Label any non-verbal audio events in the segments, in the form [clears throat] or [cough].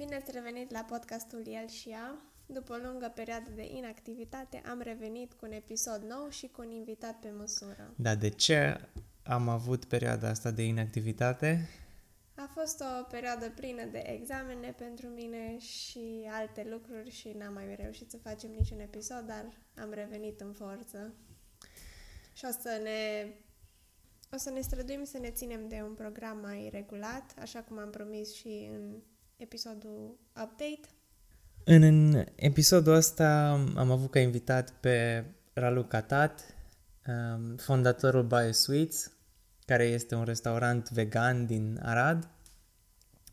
Bine ați revenit la podcastul El și Ea. După o lungă perioadă de inactivitate, am revenit cu un episod nou și cu un invitat pe măsură. Da, de ce am avut perioada asta de inactivitate? A fost o perioadă plină de examene pentru mine și alte lucruri și n-am mai reușit să facem niciun episod, dar am revenit în forță. Și o să ne o să ne străduim să ne ținem de un program mai regulat, așa cum am promis și în episodul update. În episodul ăsta am avut ca invitat pe Ralu Catat, um, fondatorul BioSweets, care este un restaurant vegan din Arad.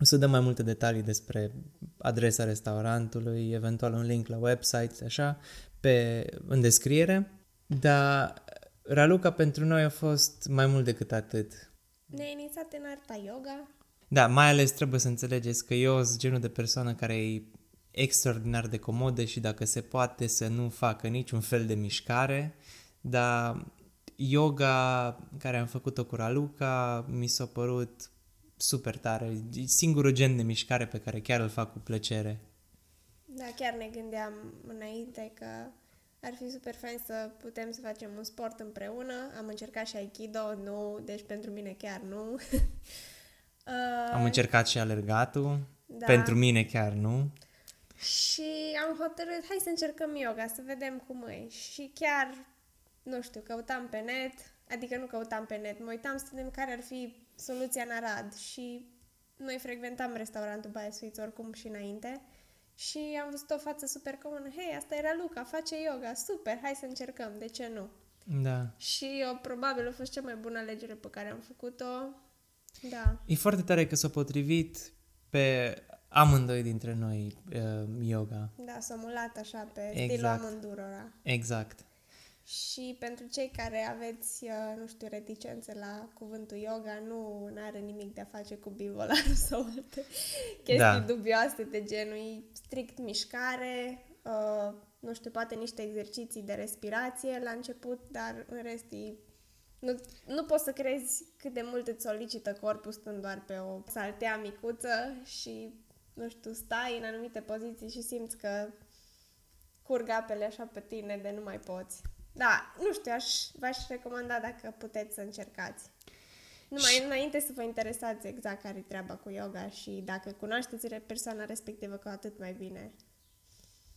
O să dăm mai multe detalii despre adresa restaurantului, eventual un link la website, așa, pe, în descriere. Dar Raluca pentru noi a fost mai mult decât atât. Ne-a inițiat în arta yoga. Da, mai ales trebuie să înțelegeți că eu sunt genul de persoană care e extraordinar de comodă și dacă se poate să nu facă niciun fel de mișcare, dar yoga care am făcut-o cu Raluca mi s-a părut super tare. E singurul gen de mișcare pe care chiar îl fac cu plăcere. Da, chiar ne gândeam înainte că ar fi super fain să putem să facem un sport împreună. Am încercat și Aikido, nu, deci pentru mine chiar nu. [laughs] uh, am încercat și alergatul, da. pentru mine chiar nu. Și am hotărât, hai să încercăm yoga, să vedem cum e. Și chiar, nu știu, căutam pe net, adică nu căutam pe net, mă uitam să vedem care ar fi soluția în Arad și noi frecventam restaurantul Baia Sweets oricum și înainte și am văzut o față super comună. Hei, asta era Luca, face yoga, super, hai să încercăm, de ce nu? Da. Și eu probabil a fost cea mai bună alegere pe care am făcut-o. Da. E foarte tare că s-a potrivit pe amândoi dintre noi uh, yoga. Da, s-a mulat așa pe exact. stilul amândurora. Exact. Și pentru cei care aveți, uh, nu știu, reticențe la cuvântul yoga, nu are nimic de a face cu bivolarul [laughs] sau alte chestii da. dubioase de genul, strict mișcare, uh, nu știu, poate niște exerciții de respirație la început, dar în rest e nu, nu poți să crezi cât de mult îți solicită corpul stând doar pe o saltea micuță și, nu știu, stai în anumite poziții și simți că curg apele așa pe tine de nu mai poți. Da, nu știu, aș, v-aș recomanda dacă puteți să încercați. Numai și... înainte să vă interesați exact care e treaba cu yoga și dacă cunoașteți persoana respectivă, cu atât mai bine.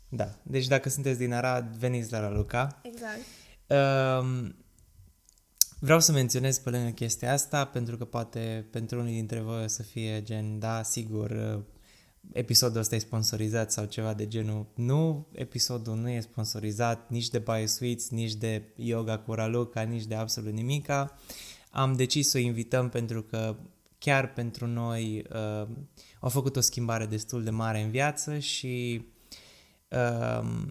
Da, deci dacă sunteți din Arad, veniți la Luca. Exact. Um, vreau să menționez pe lângă chestia asta, pentru că poate pentru unii dintre voi o să fie gen, da, sigur, episodul ăsta e sponsorizat sau ceva de genul. Nu, episodul nu e sponsorizat nici de BioSweets, nici de Yoga cu Raluca, nici de absolut nimica. Am decis să o invităm pentru că chiar pentru noi uh, au făcut o schimbare destul de mare în viață și uh,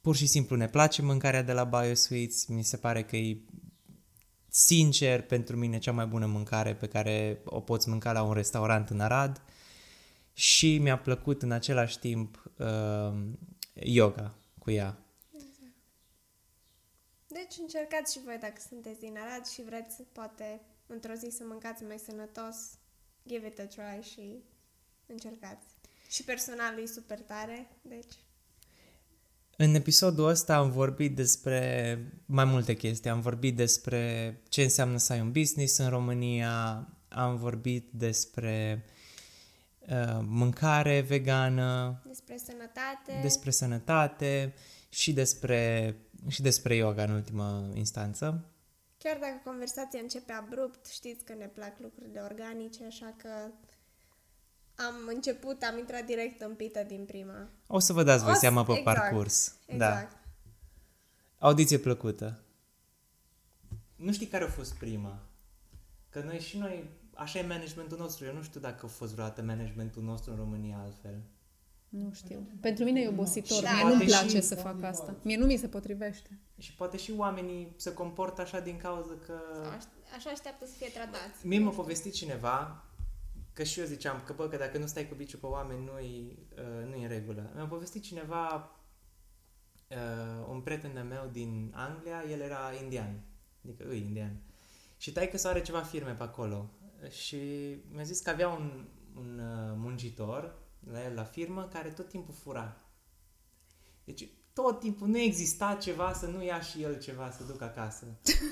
pur și simplu ne place mâncarea de la BioSweets. Mi se pare că e sincer pentru mine cea mai bună mâncare pe care o poți mânca la un restaurant în Arad. Uh, și mi-a plăcut în același timp uh, yoga cu ea. Exact. Deci încercați și voi dacă sunteți din Arad și vreți poate într-o zi să mâncați mai sănătos, give it a try și încercați. Și personal e super tare, deci... În episodul ăsta am vorbit despre mai multe chestii. Am vorbit despre ce înseamnă să ai un business în România, am vorbit despre Uh, mâncare vegană, despre sănătate, despre sănătate și despre, și despre yoga în ultimă instanță. Chiar dacă conversația începe abrupt, știți că ne plac lucrurile organice, așa că am început, am intrat direct în pită din prima. O să vă dați voi seama pe exact, parcurs. Da. Exact. Da. Audiție plăcută. Nu știi care a fost prima? Că noi și noi așa e managementul nostru. Eu nu știu dacă a fost vreodată managementul nostru în România altfel. Nu știu. Pentru mine e obositor. Da, Mie nu-mi place și, să fac asta. Mie nu mi se potrivește. Și poate și oamenii se comportă așa din cauza că... Așa așteaptă să fie tratați. Mie m-a povestit cineva că și eu ziceam că, bă, că dacă nu stai cu biciul pe oameni, nu-i, uh, nu în regulă. Mi-a povestit cineva, uh, un prieten de meu din Anglia, el era indian, adică îi indian. Și tai că are ceva firme pe acolo și mi-a zis că avea un, un uh, muncitor, la el la firmă care tot timpul fura. Deci tot timpul nu exista ceva să nu ia și el ceva să ducă acasă.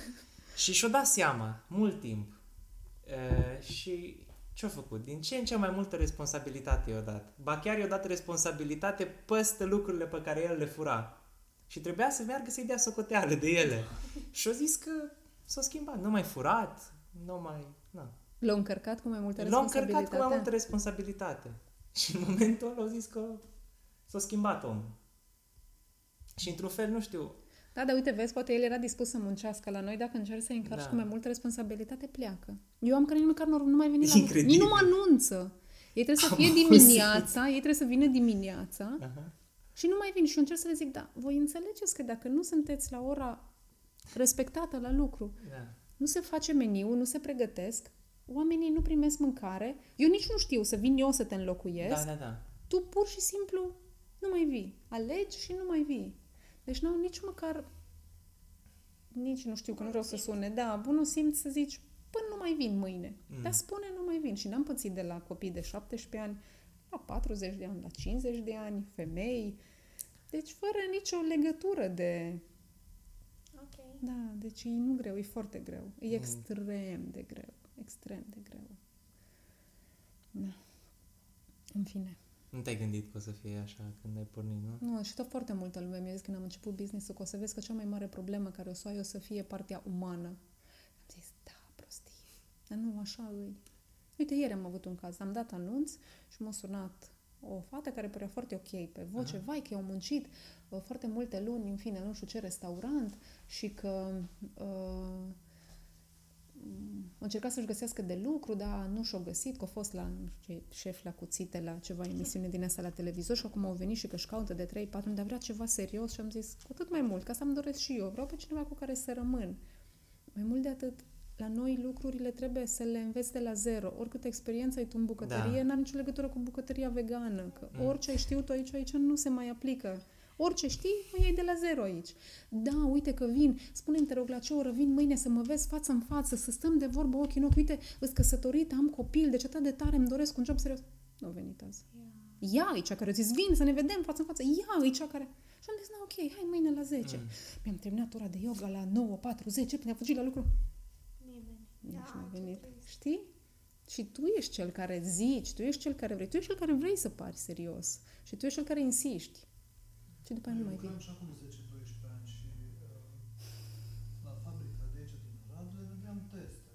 [laughs] și și-o dat seama, mult timp. E, și ce-a făcut? Din ce în ce mai multă responsabilitate i-a dat. Ba chiar i-a dat responsabilitate peste lucrurile pe care el le fura. Și trebuia să meargă să-i dea socoteală de ele. [laughs] și-a zis că s-a schimbat. Nu mai furat, nu mai... Na. L-a încărcat cu mai multă L-a încărcat cu mai multă responsabilitate. Și în momentul ăla au zis că s-a schimbat omul. Și într-un fel, nu știu... Da, dar uite, vezi, poate el era dispus să muncească la noi, dacă încerci să încarci da. cu mai multă responsabilitate, pleacă. Eu am care nici măcar nu, nu mai veni la Incredibil. Nici nu mă anunță. Ei trebuie să am fie dimineața, ei trebuie să vină dimineața uh-huh. și nu mai vin. Și eu încerc să le zic, da, voi înțelegeți că dacă nu sunteți la ora respectată la lucru, da. nu se face meniu, nu se pregătesc, oamenii nu primesc mâncare, eu nici nu știu să vin eu să te înlocuiesc, da, da, da. tu pur și simplu nu mai vii. Alegi și nu mai vii. Deci n-au nici măcar nici nu știu că nu vreau să sune, da, bunul simț să zici până nu mai vin mâine. Mm. Dar spune nu mai vin. Și n-am pățit de la copii de 17 ani la 40 de ani, la 50 de ani, femei. Deci fără nicio legătură de... Ok. Da, deci e nu greu, e foarte greu. E mm. extrem de greu. Extrem de greu. Da. În fine. Nu te-ai gândit că o să fie așa când ai pornit, nu? Nu, și tot foarte multă lume mi-a zis când am început business-ul că o să vezi că cea mai mare problemă care o să ai o să fie partea umană. Am zis, da, prostie. Dar nu, așa îi. Uite, ieri am avut un caz. Am dat anunț și m-a sunat o fată care părea foarte ok pe voce, Aha. vai că eu am muncit uh, foarte multe luni, în fine, nu știu ce restaurant și că uh, a încercat să-și găsească de lucru, dar nu și-o găsit, că a fost la nu știu, șef la cuțite, la ceva emisiune din asta la televizor și acum au venit și că își caută de 3-4 ani, dar vrea ceva serios și am zis, cu atât mai mult, ca să îmi doresc și eu, vreau pe cineva cu care să rămân. Mai mult de atât, la noi lucrurile trebuie să le înveți de la zero. Oricât experiență ai tu în bucătărie, da. n-are nicio legătură cu bucătăria vegană. Că mm. orice ai știut aici, aici nu se mai aplică. Orice știi, o iei de la zero aici. Da, uite că vin, spune te rog la ce oră vin mâine să mă vezi față în față, să stăm de vorbă ochi în ochi. Uite, îți căsătorit, am copil, deci atât de tare îmi doresc un job serios. Nu a venit azi. Yeah. Ea aici care zis, vin să ne vedem față în față. Ea aici care... Și am zis, na, ok, hai mâine la 10. Mm. Mi-am terminat ora de yoga la 9.40, până a fugit la lucru. Nimeni. Nici da, nu a venit. Știi? Și tu ești cel care zici, tu ești cel care vrei, tu ești cel care vrei să pari serios. Și tu ești cel care insiști. Și după aia nu mai vin. și acum 10-12 ani și uh, la fabrica de aici din Radle vedeam teste.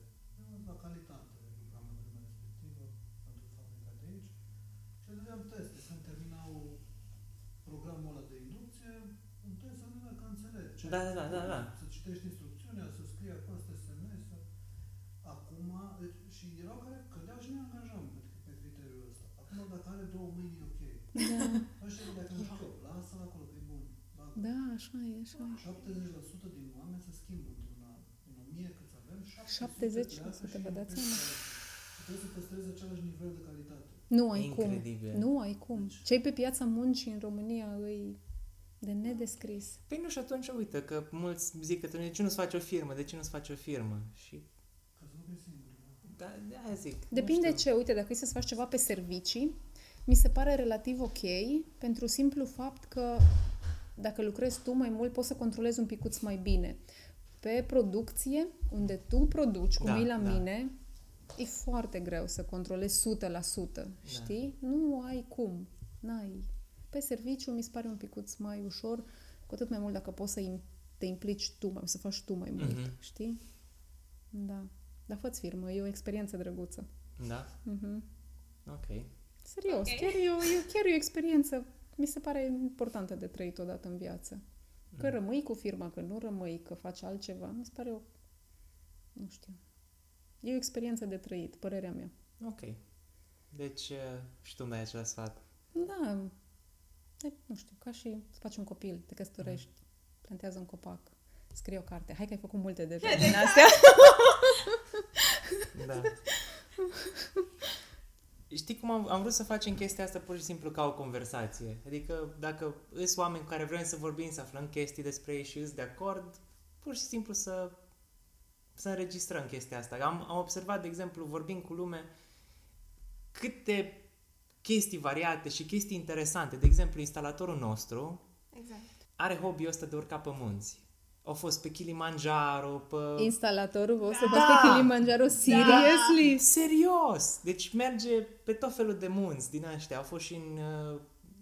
La calitate lucram la vremea respectivă pentru fabrica de aici și vedeam teste. Când terminau programul ăla de inducție, un test să vedea că înțelegi. Da, da, da, da. Să citești instrucțiunea, să scrie acolo, să SMS. Acum, deci, și erau care cădeau și ne angajam pe, pe criteriul ăsta. Acum, dacă are două mâini, e ok. Da. Ăștia, dacă nu știu, lasă-l acolo, că e bun. Bagă. Da, așa e, așa e. 70% din oameni se schimbă într-un an. Din 1000 câți avem, 70% vă dați seama. Trebuie să păstrezi același nivel de calitate. Nu ai Incredibil. cum. Nu ai cum. Deci... Cei pe piața muncii în România îi de nedescris. Păi nu și atunci, uite, că mulți zic că de ce nu-ți faci o firmă, de ce nu-ți faci o firmă? Și Că nu singur. Da, de zic. Depinde ce, uite, dacă e să faci ceva pe servicii, mi se pare relativ ok pentru simplu fapt că dacă lucrezi tu mai mult, poți să controlezi un picuț mai bine. Pe producție, unde tu produci, cum da, e la da. mine, e foarte greu să controlezi 100%, da. știi? Nu ai cum. N-ai. Pe serviciu mi se pare un picuț mai ușor, cu atât mai mult dacă poți să te implici tu, mai, să faci tu mai mult, uh-huh. știi? Da. Dar fă firmă, e o experiență drăguță. Da? Uh-huh. Ok. Serios, okay. chiar, e o, e, chiar e o experiență, mi se pare importantă de trăit odată în viață. Că mm. rămâi cu firma, că nu rămâi, că faci altceva, mi se pare o... Nu știu. E o experiență de trăit, părerea mea. Ok. Deci, uh, și tu dai acela sfat. Da. E, nu știu, ca și să faci un copil, te căsătorești, mm. plantează un copac, scrie o carte. Hai că ai făcut multe deja [laughs] din astea. da. [laughs] [laughs] Știi cum am, am vrut să facem chestia asta pur și simplu ca o conversație. Adică dacă îs oameni cu care vrem să vorbim, să aflăm chestii despre ei și îs de acord, pur și simplu să, să înregistrăm chestia asta. Am, am observat, de exemplu, vorbind cu lume, câte chestii variate și chestii interesante. De exemplu, instalatorul nostru Exact. are hobby-ul ăsta de urca pe munți. Au fost pe Kilimanjaro, pe... Instalatorul vostru Da. da. pe Kilimanjaro, seriously? Serios! Deci merge pe tot felul de munți din ăștia. Au fost și în, uh,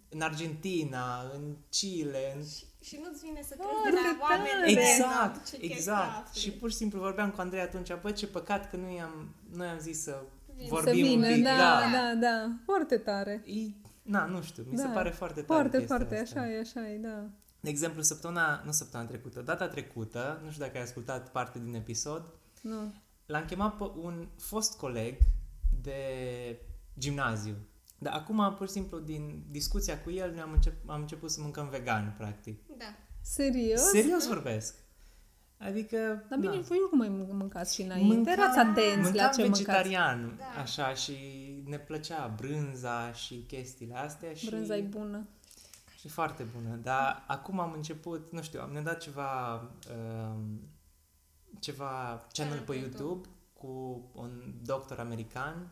în Argentina, în Chile, în... Și, și nu-ți vine să Foarte crezi de la tare! oameni Exact, ce chestii exact. afli. Și pur și simplu vorbeam cu Andrei atunci, bă, ce păcat că nu i-am, noi am zis să Vin. vorbim să vină, un pic. da, da. da, da, foarte tare. E, na, nu știu, mi se Da. pare foarte tare Foarte, chestia foarte, asta. așa e, așa e, da. De exemplu, săptămâna, nu săptămâna trecută, data trecută, nu știu dacă ai ascultat parte din episod, Nu. l-am chemat pe un fost coleg de gimnaziu. Dar acum, pur și simplu, din discuția cu el, noi am, încep, am început să mâncăm vegan, practic. Da. Serios? Serios vorbesc. Adică, Dar bine, na. voi oricum mai mâncați și înainte. Mâncam- Erați atenți la mâncam ce mâncați. vegetarian, Da. așa, și ne plăcea brânza și chestiile astea. Și... Brânza e bună. Și foarte bună, dar acum am început, nu știu, am ne dat ceva um, ceva channel pe YouTube cu un doctor american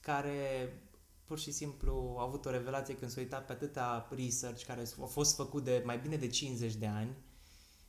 care pur și simplu a avut o revelație când s-a uitat pe atâta research care a fost făcut de mai bine de 50 de ani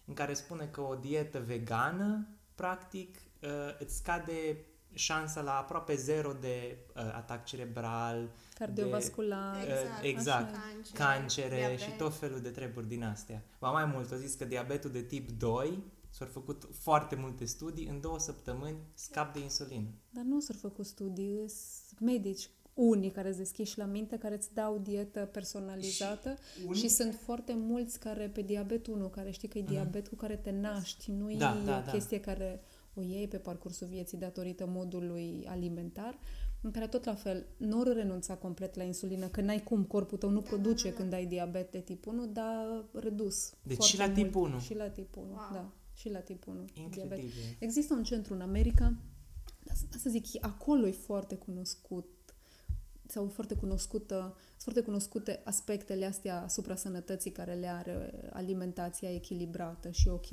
în care spune că o dietă vegană practic uh, îți scade șansa la aproape zero de uh, atac cerebral, Cardiovascular. Exact. exact. Cancer, cancere diabet. și tot felul de treburi din astea. Ba mai mult, au zis că diabetul de tip 2 s-au făcut foarte multe studii, în două săptămâni scap de insulină. Dar nu s-au făcut studii, sunt medici unii care îți deschiși la minte, care îți dau dietă personalizată și, unii- și sunt foarte mulți care pe diabet 1, care știi că e diabet cu care te naști, nu e Da, da, o da. chestie care o iei pe parcursul vieții datorită modului alimentar, în care tot la fel nu ori renunța complet la insulină, că n-ai cum, corpul tău nu produce când ai diabet de tip 1, dar redus. Deci foarte și la mult. tip 1. Și la tip 1, Wow. da. Și la tip 1. Diabet. Incredibil. Există un centru în America, dar să- să zic, acolo e foarte cunoscut sau foarte cunoscută, sunt foarte cunoscute aspectele astea asupra sănătății care le are alimentația echilibrată și ok.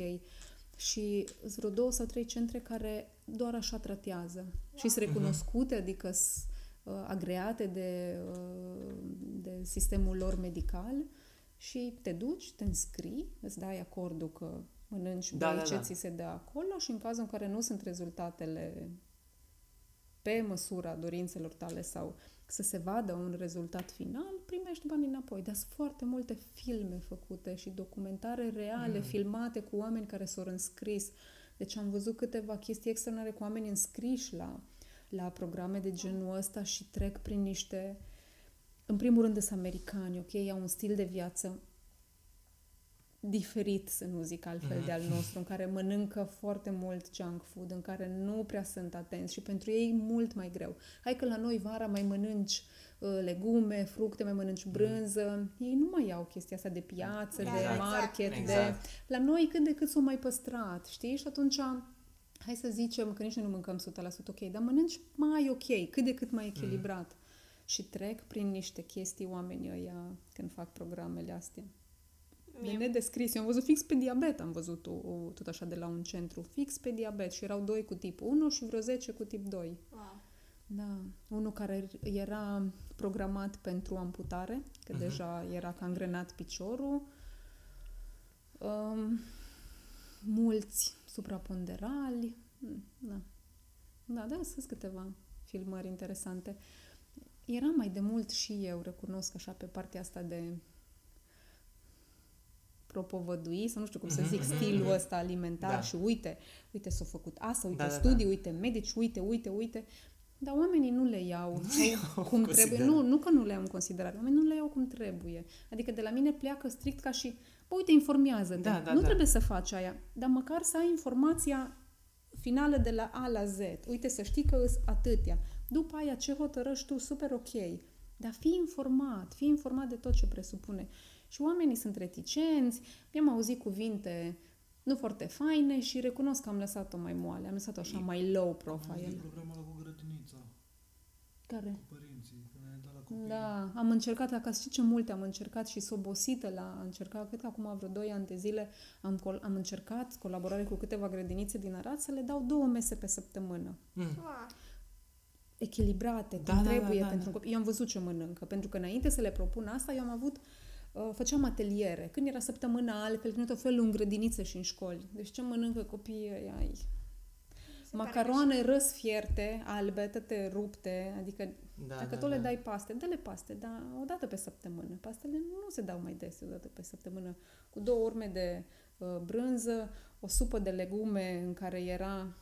Și sunt vreo două sau trei centre care doar așa tratează. Și sunt recunoscute, adică sunt uh, agreate de, uh, de sistemul lor medical. Și te duci, te înscrii, îți dai acordul că mănânci, Da, bei da, ce da. ți se dă acolo și în cazul în care nu sunt rezultatele pe măsura dorințelor tale sau să se vadă un rezultat final, primești banii înapoi. Dar sunt foarte multe filme făcute și documentare reale, mm. filmate cu oameni care s-au înscris. Deci am văzut câteva chestii extraordinare cu oameni înscriși la, la programe de genul ăsta și trec prin niște... În primul rând sunt americani, ok? Au un stil de viață diferit, să nu zic altfel, de al nostru, în care mănâncă foarte mult junk food, în care nu prea sunt atenți și pentru ei e mult mai greu. Hai că la noi vara mai mănânci uh, legume, fructe, mai mănânci brânză. Ei nu mai au chestia asta de piață, Da, de exact. market, Exact. de... La noi cât de cât s-au mai păstrat, știi? Și atunci hai să zicem că nici noi nu mâncăm 100% ok, dar mănânci mai ok, cât de cât mai echilibrat. Și trec prin niște chestii oamenii ăia când fac programele astea. De Mie- nedescris. Eu am văzut fix pe diabet, am văzut o, o, tot așa de la un centru. Fix pe diabet și erau doi cu tip 1 și vreo 10 cu tip 2. Wow. Da, unul care era programat pentru amputare, că Mhm. deja era cangrenat piciorul. Um, mulți supraponderali. Mm, Da. Da, da, sunt câteva filmări interesante. Era mai de mult și eu, recunosc așa, pe partea asta de propovădui, sau nu știu cum să zic, Mhm, stilul mhm. ăsta alimentar Da. și uite, uite s-a făcut asta, uite Da, da, studii, uite medici, uite, uite, uite. Dar oamenii nu le iau, Nu sau le iau cum în trebuie. considerare. Nu, nu că nu le iau în considerare, oamenii nu le iau cum trebuie. Adică de la mine pleacă strict ca și, bă, uite, informează-te. Da, da, nu da. trebuie să faci aia, dar măcar să ai informația finală de la A la Z. Uite, să știi că îs atâtea. După aia, ce hotărăști tu, super ok. Dar fii informat, fii informat de tot ce presupune. Și oamenii sunt reticenți, mi-am auzit cuvinte nu foarte faine și recunosc că am lăsat-o mai moale, am lăsat-o așa mai low Am profile. văzut programul ăla cu grădinița, Care? cu părinții, când ne dat la copii. Da, am încercat, acasă știți ce multe am încercat și s obosită la a încerca, cred că acum vreo 2 ani de zile am, col- am încercat colaborare cu câteva grădinițe din Arad să le dau două mese pe săptămână. Mm. Wow. echilibrate, cum Da, da, da, trebuie da, pentru da. un copil. Eu am văzut ce mănâncă, pentru că înainte să le propun asta, eu am avut uh, făceam ateliere. Când era săptămâna altfel, când tot felul în grădinițe și în școli. Deci ce mănâncă copiii ăia? Ai? Se pare că Macaroane răsfierte, albe, toate rupte, adică Da, dacă da, tu le da. dai paste, dă-le paste, dar o dată pe săptămână. Pastele nu se dau mai des, o dată pe săptămână. Cu două urme de uh, brânză, o supă de legume în care era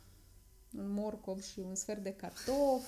un morcov și un sfert de cartof.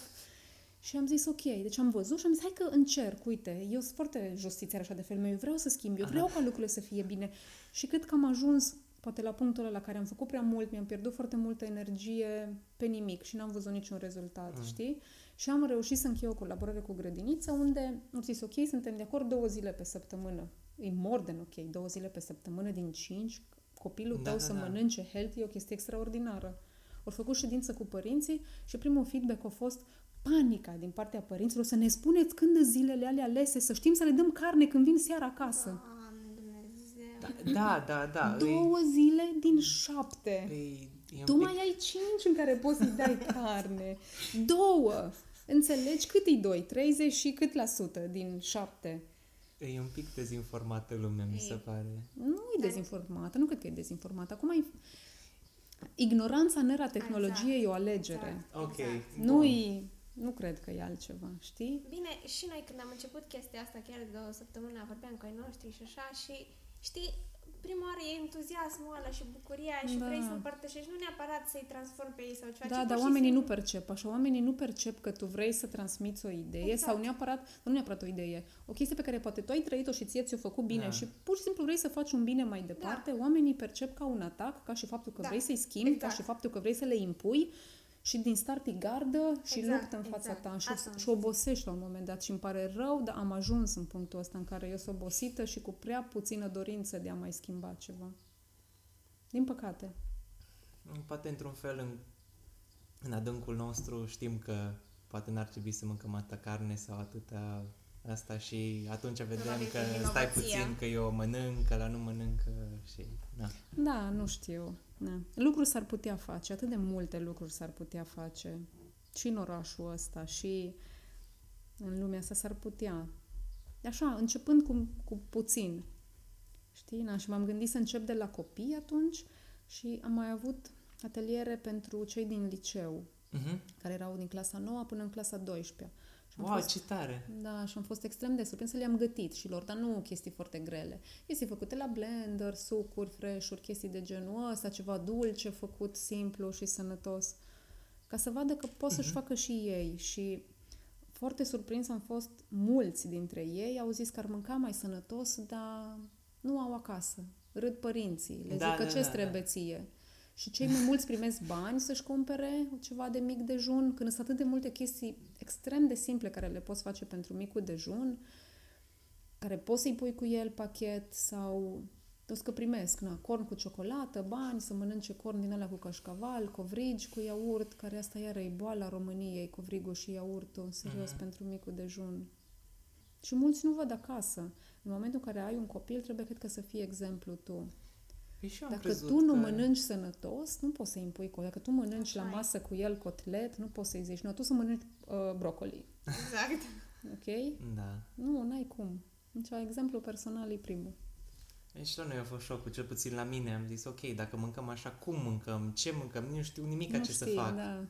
Și am zis, ok, deci am văzut și am zis, hai că încerc, uite, eu sunt foarte justițiar așa de fel meu, eu vreau să schimb, eu vreau ca lucrurile să fie bine. Și cred că am ajuns, poate la punctul ăla la care am făcut prea mult, mi-am pierdut foarte multă energie pe nimic și n-am văzut niciun rezultat, Mm. știi? Și am reușit să închei o colaborare cu grădinița unde am zis, ok, suntem de acord două zile pe săptămână. E more than ok, două zile pe săptămână din cinci, copilul Da, tău da, să da. mănânce healthy e o chestie extraordinară. Au făcut ședință cu părinții și primul feedback a fost panica din partea părinților să ne spuneți când sunt zilele alea alese, să știm să le dăm carne când vin seara acasă. Doamne Dumnezeu. Da, da, da. Două zile din șapte. E, e, e un Tu pic- mai ai cinci în care poți să-i dai carne. Două! Înțelegi cât e doi? 30 și cât la sută din șapte? E un pic dezinformată lumea, mi se E. pare. Nu e dezinformată, nu cred că e dezinformată. Acum e... Ignoranța în era tehnologiei e o alegere. Exact, Ok. exact. Nu bun. e... Nu cred că e altceva, știi? Bine, și noi când am început chestia asta, chiar de o săptămână, vorbeam cu ai noștri și așa și știi, prima oară e entuziasmul ăla și bucuria și Da. vrei să împărtășești, nu neapărat să-i transformi pe ei sau ceva, Da, ci dar pur și oamenii nu simplu- percep așa. Oamenii nu percep că tu vrei să transmiți o idee Exact. sau neapărat, nu neapărat o idee, o chestie pe care poate tu ai trăit-o și ție ți-o făcut bine Da. și pur și simplu vrei să faci un bine mai departe, oamenii percep ca un atac, ca și faptul că Da, vrei să-i schimbi, exact. ca și faptul că vrei să le impui și din start îi gardă și Exact, luptă în fața exact. ta și, Asta am și obosești la un moment dat și îmi pare rău, dar am ajuns în punctul ăsta în care eu sunt obosită și cu prea puțină dorință de a mai schimba ceva. Din păcate. Poate într-un fel în, în adâncul nostru știm că poate n-ar trebui să mâncăm atâta carne sau atâta asta și atunci vedem Probabil că prin stai vinovăția. puțin că eu mănânc, că la nu mănâncă și na. Da, nu știu. Da. Lucruri s-ar putea face, atât de multe lucruri s-ar putea face. Și în orașul ăsta, și în lumea asta s-ar putea. Așa, începând cu, cu puțin. Știi? Na, și m-am gândit să încep de la copii atunci și am mai avut ateliere pentru cei din liceu, Mhm. care erau din clasa 9 până în clasa 12 Și am Wow, fost ce tare! da, și am fost extrem de surprins să le-am gătit și lor, dar nu chestii foarte grele. Chestii făcute la blender, sucuri, fresh-uri, chestii de genul ăsta, ceva dulce, făcut simplu și sănătos. Ca să vadă că pot să-și facă și ei. Și foarte surprins am fost, mulți dintre ei au zis că ar mânca mai sănătos, dar nu au acasă. Râd părinții, le Da, zic că da, ce da, trebuie ție. Și cei mai mulți primesc bani să-și cumpere ceva de mic dejun, când sunt atât de multe chestii extrem de simple care le poți face pentru micul dejun, care poți să-i pui cu el pachet sau toți că primesc, na, corn cu ciocolată, bani, să mănânce corn din alea cu cașcaval, covrigi cu iaurt, care asta iară e boala României, covrigul și iaurtul, serios, Mhm. pentru micul dejun. Și mulți nu văd acasă. În momentul în care ai un copil, trebuie, cred că, să fii exemplu tu. Păi și eu am Dacă crezut tu nu că... mănânci sănătos, nu poți să-i impui cu Dacă tu mănânci Așa la e. masă cu el cotlet, nu poți să-i zici, nu, tu să mănânci uh, brocoli. Exact. Ok? Da. Nu, n-ai cum. Deci, exemplu personal e primul. Deci la noi a fost șocul, cel puțin la mine. Am zis, ok, dacă mâncăm așa, cum mâncăm? Ce mâncăm? Nu știu nimic nu ce să știi, fac. Da.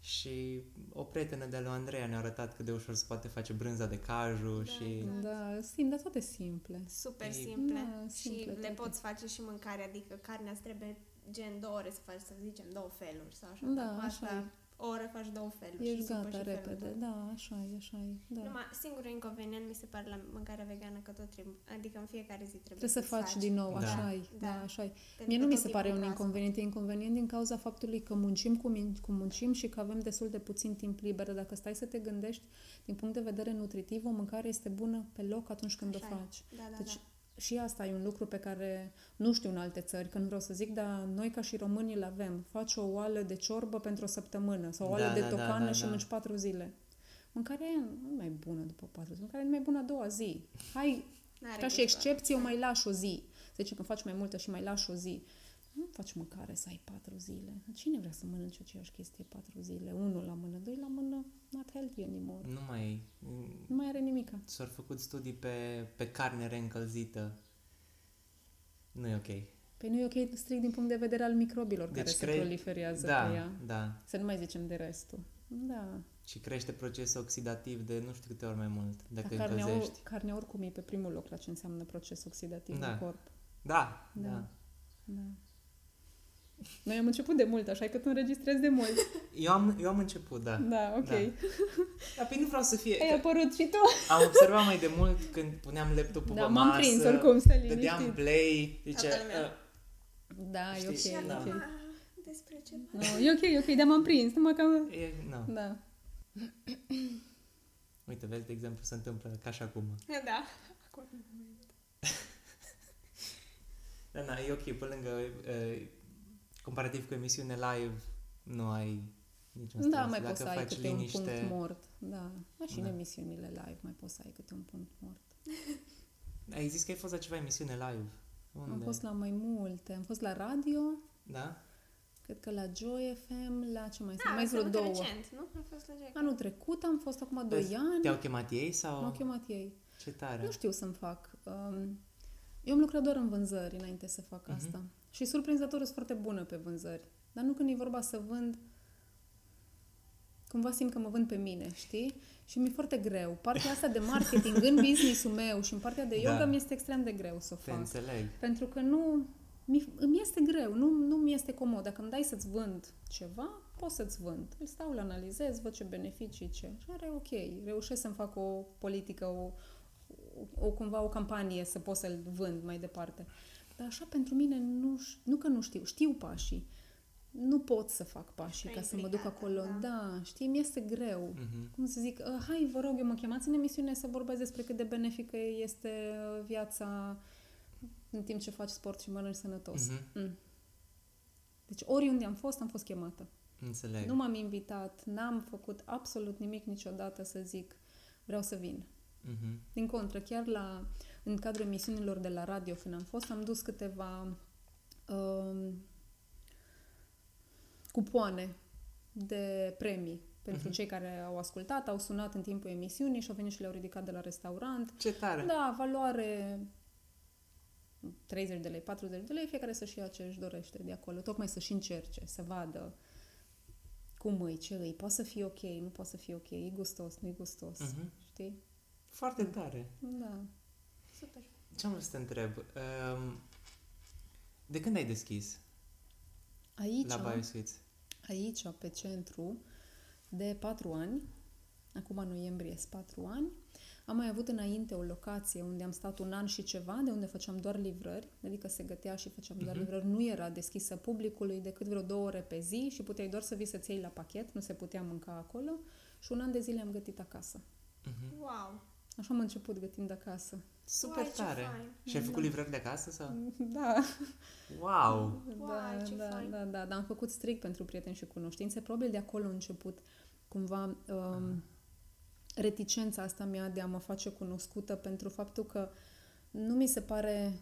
Și o prietenă de la Andreea ne-a arătat cât de ușor se poate face brânza de caju Da, și... Da, sim, dar toate simple. Super E- simple. Da, și simple le toate. poți face și mâncare, adică carnea îți trebuie gen două ore să faci, să zicem, două feluri sau așa. Da, Cu așa asta o oră faci două feluri. Ești și supă gata și felul repede. tău. Da, așa e, așa e. Da. Numai singurul inconvenient mi se pare la mâncarea vegană că tot trebuie, adică în fiecare zi trebuie, Trebuie să să-ți faci din nou, Da. așa e. Da. Da, așa e. Pentru Mie că nu mi tot se pare timpul un proaspăt. inconvenient. E inconvenient din cauza faptului că muncim cum, cum muncim și că avem destul de puțin timp liber. Dar Dacă stai să te gândești, din punct de vedere nutritiv, o mâncare este bună pe loc atunci când Așa o e. faci. Da, da, Deci da. Și asta e un lucru pe care nu știu în alte țări, că nu vreau să zic, dar noi ca și românii îl avem. Faci o oală de ciorbă pentru o săptămână sau o oală Da, de da, da, tocană da, și da. mânci patru zile. Mâncarea aia nu e mai bună după patru zile, mâncarea e mai bună a doua zi. Hai, N-are ca și cum să- excepție, o mai lași o zi. Să zicem că faci mai multă și mai lași o zi. Nu faci mâncare să ai patru zile. Cine vrea să mănânce aceeași chestie patru zile? Unul la mână, doi la mână, not healthy anymore. Nu mai... Nu mai are nimica. S-au făcut studii pe, pe carne reîncălzită. Nu e ok. Păi nu e ok strict din punct de vedere al microbilor Deci care se cre- proliferează Da, pe ea. da. Să nu mai zicem de restul. Da. Și crește procesul oxidativ de nu știu câte ori mai mult dacă Dar carnea, încălzești. carnea oricum e pe primul loc la ce înseamnă proces oxidativ Da. în corp. Da, Da. da. Da. Noi am început de mult, așa că tu înregistrezi de mult. [laughs] Eu am, eu am început, da. Da, ok. Da. Dar pe nu vreau să fie... Ai apărut și tu. Am observat mai de mult când puneam laptopul Da, pe m-am masă, prins oricum, să dădeam liniștit. play, zice, Toată lumea. uh, Da, e Știi? ok, Da. e ok. Ah, despre ce? No, e ok, ok, dar m-am prins, numai că... e, no. Da. Uite, vezi, de exemplu, se întâmplă ca și acum. Da. [laughs] Da, da, e ok, pe lângă, uh, comparativ cu emisiune live, nu ai niciun stres. Da, mai Dacă poți să ai faci câte liniște, un punct mort. Da, da și în Da. emisiunile live mai poți să ai câte un punct mort. [laughs] Ai zis că ai fost la ceva emisiune live. Unde? Am fost la mai multe. Am fost la radio, Da? cred că la Joy FM, la ce mai sunt? Da, mai asta vreo două. recent, nu? A fost la Jack. Anul trecut am fost acum 2 Te- ani. Te-au chemat ei sau... M-au chemat ei. Ce tare. Nu știu să-mi fac. Um, eu am lucrat doar în vânzări înainte să fac Mhm. asta. Și surprinzător sunt foarte bună pe vânzări. Dar nu când e vorba să vând cumva simt că mă vând pe mine, știi? Și mi-e foarte greu. Partea asta de marketing în [laughs] business-ul meu și în partea de yoga Da. mi este extrem de greu să o Te fac. înțeleg. Pentru că nu... Mi, îmi este greu, nu, nu mi este comod. Dacă îmi dai să-ți vând ceva, pot să-ți vând. Îl stau, îl analizez, văd ce beneficii, ce... Și are ok. Reușesc să-mi fac o politică, o, o, o cumva o campanie să pot să-l vând mai departe. Dar așa pentru mine nu, ș- nu că nu știu, știu pașii. Nu pot să fac pașii Și ca să mă duc implicată, acolo. da. Da, știi, mi este greu Mhm. cum să zic, uh, hai, vă rog, eu mă chemați în emisiune să vorbesc despre cât de benefică este uh, viața în timp ce faci sport și mănânci sănătos. Mhm. Mm. Deci oriunde am fost, am fost chemată. Înțeleg. Nu m-am invitat, n-am făcut absolut nimic niciodată să zic vreau să vin. Mhm. Din contră, chiar la, în cadrul emisiunilor de la radio când am fost, am dus câteva um, cupoane de premii pentru Mhm. cei care au ascultat, au sunat în timpul emisiunii și au venit și le-au ridicat de la restaurant. Ce tare. Da, valoare 30 de lei, 40 de lei, fiecare să-și ia ce își dorește de acolo, tocmai să-și încerce, să vadă cum îi, ce îi, poate să fie ok, nu poate să fie ok, e gustos, nu e gustos, Mhm. știi? Foarte tare. Da. Super. Ce am vrut să te întreb? Um, de când ai deschis Aici, la BioSweets? aici, pe centru, de patru ani, acum în noiembrie sunt patru ani, am mai avut înainte o locație unde am stat un an și ceva, de unde făceam doar livrări, adică se gătea și făceam doar Mhm. livrări. Nu era deschisă publicului decât vreo două ore pe zi și puteai doar să vii să-ți iei la pachet, nu se putea mânca acolo. Și un an de zile am gătit acasă. Mhm. Wow. Așa am început gătind acasă. Super Uai, ce tare. fain. Și ai făcut livrări de acasă sau? [laughs] Da. Wow! Da, Uai, ce da, fain. da, da, dar am făcut strict pentru prieteni și cunoștințe. Probabil de acolo a început cumva um, reticența asta mea de a mă face cunoscută pentru faptul că nu mi se pare um,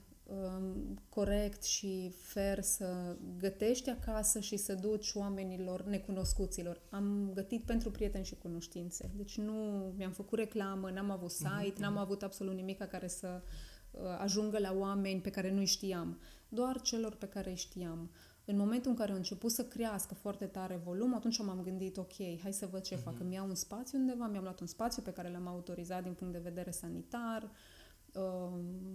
corect și fair să gătești acasă și să duci oamenilor necunoscuților. Am gătit pentru prieteni și cunoștințe. Deci nu mi-am făcut reclamă, n-am avut site, n-am avut absolut nimic care să uh, ajungă la oameni pe care nu-i știam. Doar celor pe care îi știam. În momentul în care a început să crească foarte tare volum, atunci m-am gândit, ok, hai să văd ce Mhm. fac. Îmi iau un spațiu undeva, mi-am luat un spațiu pe care l-am autorizat din punct de vedere sanitar, uh,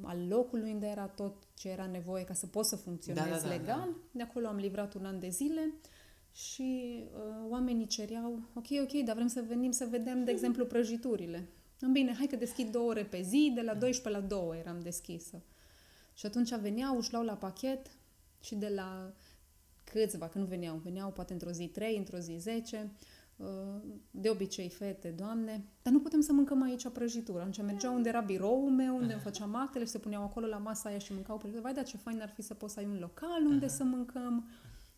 al locului unde era tot ce era nevoie ca să pot să funcționez Da, da, da, legal. da. De acolo am livrat un an de zile și uh, oamenii cereau, ok, ok, dar vrem să venim să vedem, de exemplu, prăjiturile. Bine, hai că deschid două ore pe zi, de la 12 la 2 eram deschisă. Și atunci veneau, își luau la pachet și de la câțiva, că nu veneau, veneau poate într-o zi 3, într-o zi 10, uh, de obicei fete, doamne, dar nu putem să mâncăm aici prăjitură. Atunci mergeau unde era biroul meu, unde îmi făceam actele și se puneau acolo la masa aia și mâncau prăjitură. Vai, dar ce fain ar fi să poți să ai un local unde să mâncăm.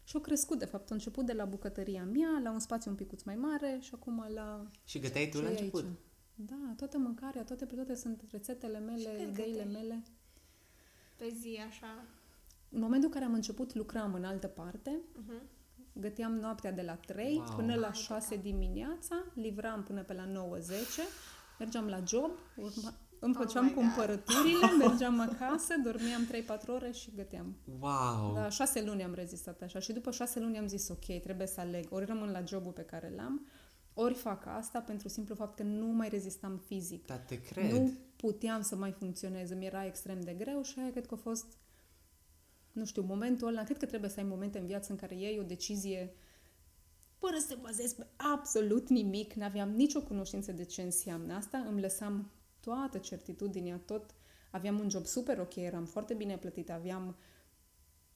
Și au crescut, de fapt, a început de la bucătăria mea, la un spațiu un picuț mai mare și acum la... Și găteai tu ce la e început? aici. Da, toată mâncarea, toate, toate sunt rețetele mele, Și cât ideile gătești? mele. Pe zi, așa. în momentul în care am început lucram în altă parte, Mhm. Găteam noaptea de la 3 Wow. până la Ai, 6 dimineața, livram până pe la 9-10, mergeam la job, urma, îmi Oh făceam my God. cumpărăturile, [laughs] mergeam acasă, dormeam 3-4 ore și găteam. Wow! Da, șase luni am rezistat așa și după șase luni am zis ok, trebuie să aleg. Ori rămân la jobul pe care l-am, ori fac asta pentru simplu fapt că nu mai rezistam fizic. Dar te cred. Nu puteam să mai funcționez, îmi era extrem de greu și aia cred că a fost, nu știu, momentul ăla, cred că trebuie să ai momente în viață în care iei o decizie fără să te bazezi pe absolut nimic, n-aveam nicio cunoștință de ce înseamnă asta, îmi lăsam toată certitudinea, tot, aveam un job super ok, eram foarte bine plătit, aveam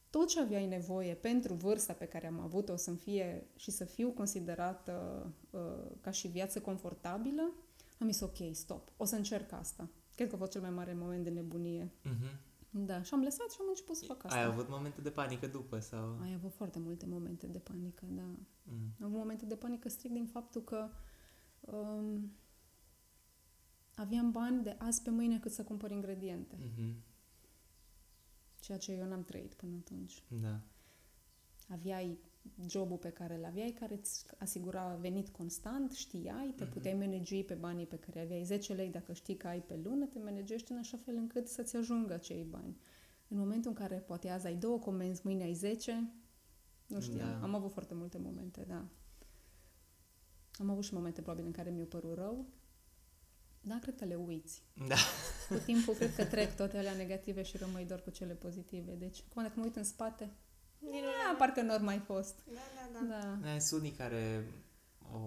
tot ce aveai nevoie pentru vârsta pe care am avut-o să fie și să fiu considerată uh, ca și viață confortabilă, am zis ok, stop, o să încerc asta. Cred că a fost cel mai mare moment de nebunie. Mhm. Da, și am lăsat și am început să fac asta. Ai avut momente de panică după sau... Ai avut foarte multe momente de panică, da. Mm. Am avut momente de panică strict din faptul că um, aveam bani de azi pe mâine cât să cumpăr ingrediente. Mhm. Ceea ce eu n-am trăit până atunci. Da. Aveai jobul pe care îl aveai, care îți asigura venit constant, știai, te Mhm. puteai managui pe banii pe care aveai 10 lei, dacă știi că ai pe lună, te managești în așa fel încât să-ți ajungă acei bani. În momentul în care poate azi ai două comenzi, mâine ai 10, nu știam. Da. Am avut foarte multe momente, da. Am avut și momente probabil în care mi-a părut rău, dar cred că le uiți. Da. Cu timpul cred că trec toate alea negative și rămâi doar cu cele pozitive. Deci, cum dacă mă uit în spate, Nici nu da, le-am- parcă nu ar mai fost. Da, da, da. Da. Da, sunt unii care o,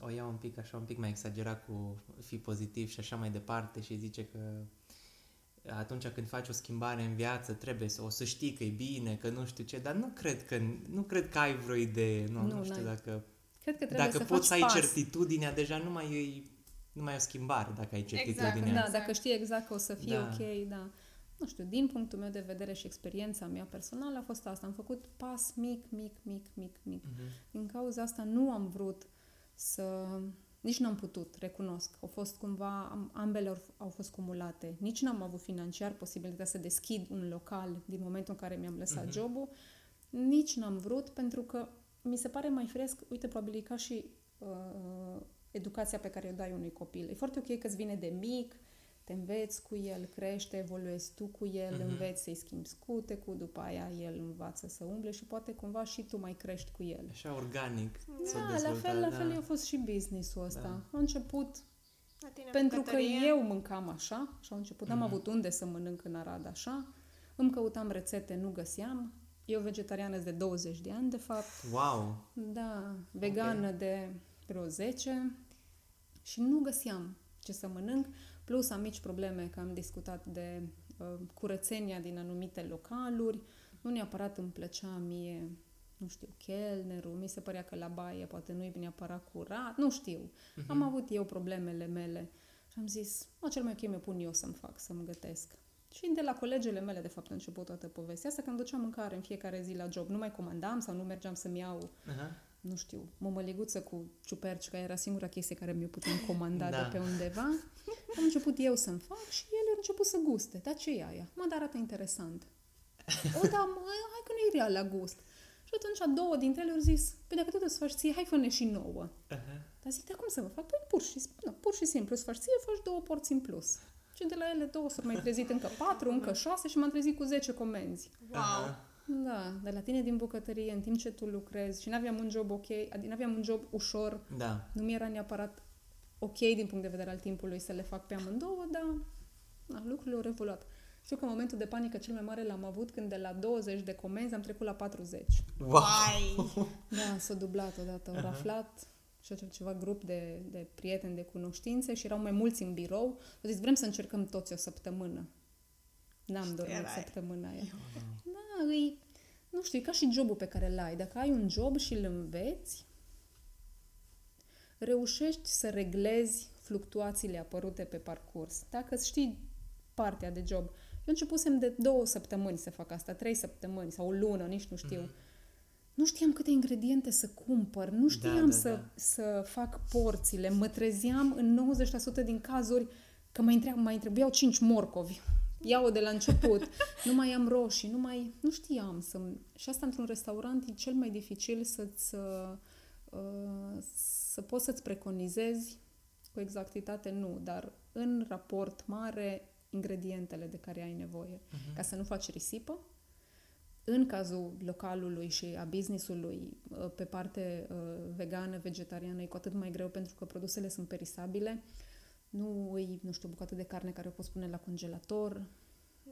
o iau un pic așa, un pic mai exagerat cu fi pozitiv și așa mai departe și zice că atunci când faci o schimbare în viață trebuie să o să știi că e bine, că nu știu ce, dar nu cred că, nu cred că ai vreo idee, nu, nu, Nu, știu n-ai. dacă, Cred că trebuie dacă să poți faci să ai pas. certitudinea, deja nu mai e, nu mai e o schimbare dacă ai certitudinea. Da, Exact. dacă știi exact că o să fie Da. ok, da. Nu știu, din punctul meu de vedere și experiența mea personală a fost asta. Am făcut pas mic, mic, mic, mic, mic. Mhm. Din cauza asta nu am vrut să... Nici n-am putut, recunosc. Au fost cumva, am- ambele au, au fost cumulate. Nici n-am avut financiar posibilitatea să deschid un local din momentul în care mi-am lăsat Mhm. jobul. Nici n-am vrut pentru că mi se pare mai fresc, uite, probabil e ca și uh, educația pe care o dai unui copil. E foarte ok că îți vine de mic, te înveți cu el, crește, evoluezi tu cu el, Mhm. înveți să-i schimbi scute cu, după aia el învață să umble și poate cumva și tu mai crești cu el. Așa organic s-a Da, la dezvoltat, fel, la da. fel a fost și business-ul ăsta. Da. A început La tine, pentru că bucătărie? eu mâncam așa și au început, n-am Mhm. avut unde să mănânc în Arad așa, îmi căutam rețete, nu găseam. Eu vegetariană de 20 de ani, de fapt. Wow! Da, vegană de vreo 10 și nu găseam ce să mănânc. Plus am mici probleme, că am discutat de uh, curățenia din anumite localuri. Nu neapărat îmi plăcea mie, nu știu, chelnerul, mi se părea că la baie poate nu-i neapărat curat, nu știu. Mhm. Am avut eu problemele mele și am zis, mă, cel mai ok mi pun eu să-mi fac, să-mi gătesc. Și de la colegele mele, de fapt, a început toată povestea asta, că îmi duceam mâncare în fiecare zi la job. Nu mai comandam sau nu mergeam să-mi iau Aha. Nu știu, mămăliguță cu ciuperci, că era singura chestie care mi-o puteam comanda Da. de pe undeva. Am început eu să-mi fac și ele au început să guste. Dar ce e aia? Mă, dar arată interesant. O, da, mă, hai că nu e rea la gust. Și atunci două dintre ele au zis, păi dacă tot îți faci ție, hai fă și nouă. Aha. Dar zic, dar cum să vă fac? Păi pur și, nu, pur și simplu, îți faci ție, faci două porții în plus. Și de la ele două s-au mai trezit încă patru, încă șase și m-am trezit cu zece comenzi. Wow! Aha. Da, de la tine din bucătărie, în timp ce tu lucrezi și n-aveam un job ok, adică n-aveam un job ușor, Da. nu mi era neapărat ok din punct de vedere al timpului să le fac pe amândouă, dar na, lucrurile au evoluat. Știu că momentul de panică cel mai mare l-am avut când de la 20 de comenzi am trecut la 40. Wow! Vai! [laughs] Da, s-a dublat odată, au Aha. raflat și așa ceva grup de, de prieteni, de cunoștințe și erau mai mulți în birou. Au zis, vrem să încercăm toți o săptămână. N-am dormit erai? săptămâna aia. Da, îi, nu știu, e ca și jobul pe care îl ai. Dacă ai un job și îl înveți, reușești să reglezi fluctuațiile apărute pe parcurs. Dacă îți știi partea de job. Eu începusem de două săptămâni să fac asta, trei săptămâni sau o lună, nici nu știu. Mhm. Nu știam câte ingrediente să cumpăr, nu știam da, să, da. să fac porțiile. Mă trezeam în 90% din cazuri că mai, întreab, mai trebuiau 5 morcovi. Iau de la început. nu mai am roșii, nu mai... Nu știam să... Și asta într-un restaurant e cel mai dificil să-ți... Uh, să poți să-ți preconizezi cu exactitate, nu, dar în raport mare ingredientele de care ai nevoie, uh-huh. ca să nu faci risipă. În cazul localului și a businessului, uh, pe parte uh, vegană, vegetariană, e cu atât mai greu pentru că produsele sunt perisabile. Nu îi, nu știu, o bucată de carne care o poți pune la congelator.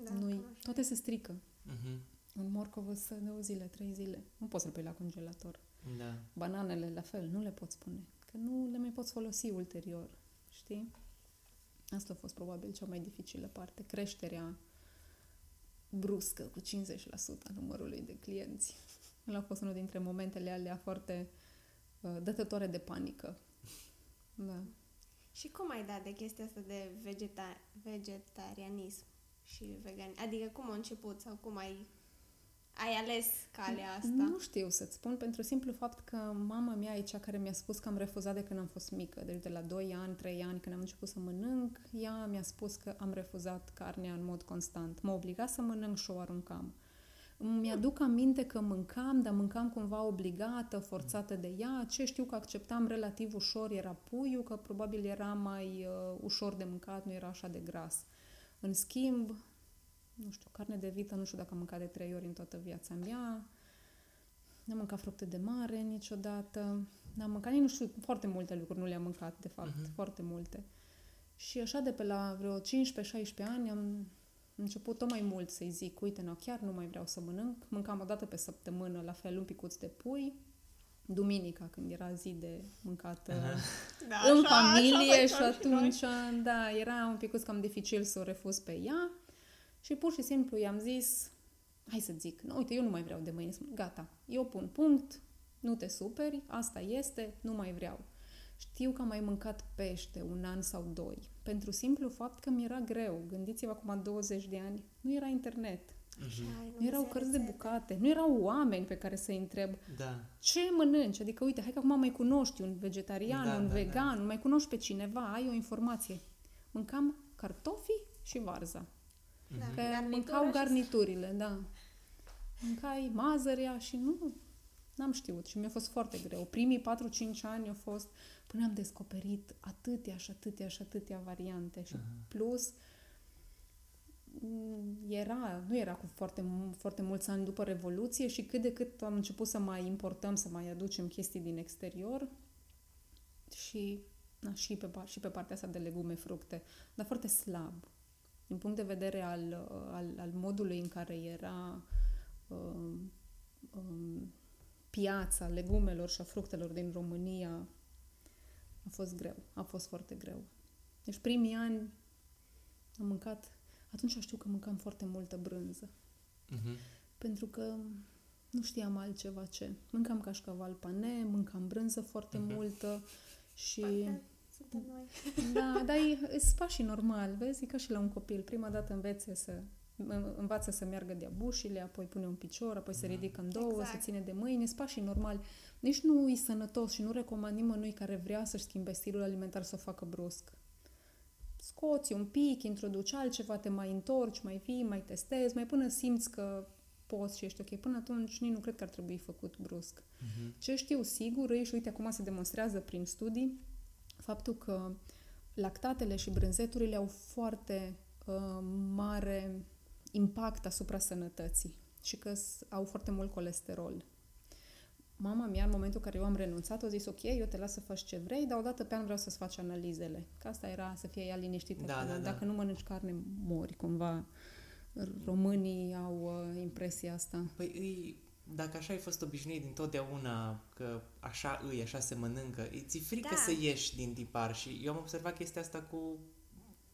Da, nu toate se strică. Uh-huh. Un morcov să de o zile, trei zile. Nu poți să-l pui la congelator. Da. Bananele, la fel, nu le poți pune. Că nu le mai poți folosi ulterior. Știi? Asta a fost probabil cea mai dificilă parte. Creșterea bruscă cu 50% a numărului de clienți. [laughs] El a fost unul dintre momentele alea foarte uh, dătătoare de panică. Da. Și cum ai dat de chestia asta de vegeta- vegetarianism și vegan? Adică cum a început sau cum ai ai ales calea asta? Nu știu să-ți spun, pentru simplu fapt că mama mea e cea care mi-a spus că am refuzat de când am fost mică. Deci de la 2 ani, 3 ani, când am început să mănânc, ea mi-a spus că am refuzat carnea în mod constant. M-a obligat să mănânc și o aruncam. Mi-aduc aminte că mâncam, dar mâncam cumva obligată, forțată de ea. Ce știu că acceptam relativ ușor era puiul, că probabil era mai uh, ușor de mâncat, nu era așa de gras. În schimb, nu știu, carne de vită, nu știu dacă am mâncat de trei ori în toată viața mea. N-am mâncat fructe de mare niciodată. N-am mâncat, nici nu știu, foarte multe lucruri nu le-am mâncat, de fapt, uh-huh. foarte multe. Și așa de pe la vreo 15-16 ani am început tot mai mult să-i zic, uite, no, chiar nu mai vreau să mănânc. Mâncam o dată pe săptămână, la fel, un picuț de pui. Duminica, când era zi de mâncat uh-huh. da, în așa, familie așa și atunci, și da, era un picuț cam dificil să o refuz pe ea. Și pur și simplu i-am zis, hai să zic, nu, uite, eu nu mai vreau de mâine, gata, eu pun punct, nu te superi, asta este, nu mai vreau. Știu că am mai mâncat pește un an sau doi, pentru simplu fapt că mi era greu. Gândiți-vă acum 20 de ani, nu era internet. Uh-huh. Nu erau cărți de bucate, nu erau oameni pe care să-i întreb da. ce mănânci. Adică, uite, hai că acum mai cunoști un vegetarian, da, un da, vegan, da. mai cunoști pe cineva, ai o informație. Mâncam cartofi și varza. Da. Că mâncau garniturile, da. Mâncai mazărea și nu, n-am știut și mi-a fost foarte greu. Primii 4-5 ani au fost până am descoperit atâtea și atâtea și atâtea variante și uh-huh. plus era, nu era cu foarte, foarte mulți ani după Revoluție și cât de cât am început să mai importăm, să mai aducem chestii din exterior și, na, și, pe, și pe partea asta de legume, fructe, dar foarte slab din punct de vedere al, al, al modului în care era um, um, piața legumelor și a fructelor din România, a fost greu. A fost foarte greu. Deci primii ani am mâncat, atunci știu că mâncam foarte multă brânză. Uh-huh. Pentru că nu știam altceva ce. Mâncam cașcaval pane, mâncam brânză foarte uh-huh. multă și... Parcă suntem noi. Da, dar e, e pașii normal, vezi? E ca și la un copil. Prima dată învețe să învață să meargă de bușile, apoi pune un picior, apoi se da. ridică în două, exact. se ține de mâini, sunt pașii normal. Nici nu e sănătos și nu recomand nimănui care vrea să-și schimbe stilul alimentar să o facă brusc. Scoți un pic, introduci altceva, te mai întorci, mai vii, mai testezi, mai până simți că poți și ești ok. Până atunci nici nu cred că ar trebui făcut brusc. Uh-huh. Ce știu sigur e și uite acum se demonstrează prin studii faptul că lactatele și brânzeturile au foarte uh, mare impact asupra sănătății și că au foarte mult colesterol. Mama mea, în momentul în care eu am renunțat, a zis, ok, eu te las să faci ce vrei, dar odată pe an vreau să-ți faci analizele. Că asta era să fie ea liniștită. Da, că da, dacă da. nu mănânci carne, mori cumva. Românii au uh, impresia asta. Păi îi dacă așa ai fost obișnuit dintotdeauna că așa îi, așa se mănâncă, ți frică da. să ieși din tipar și eu am observat chestia asta cu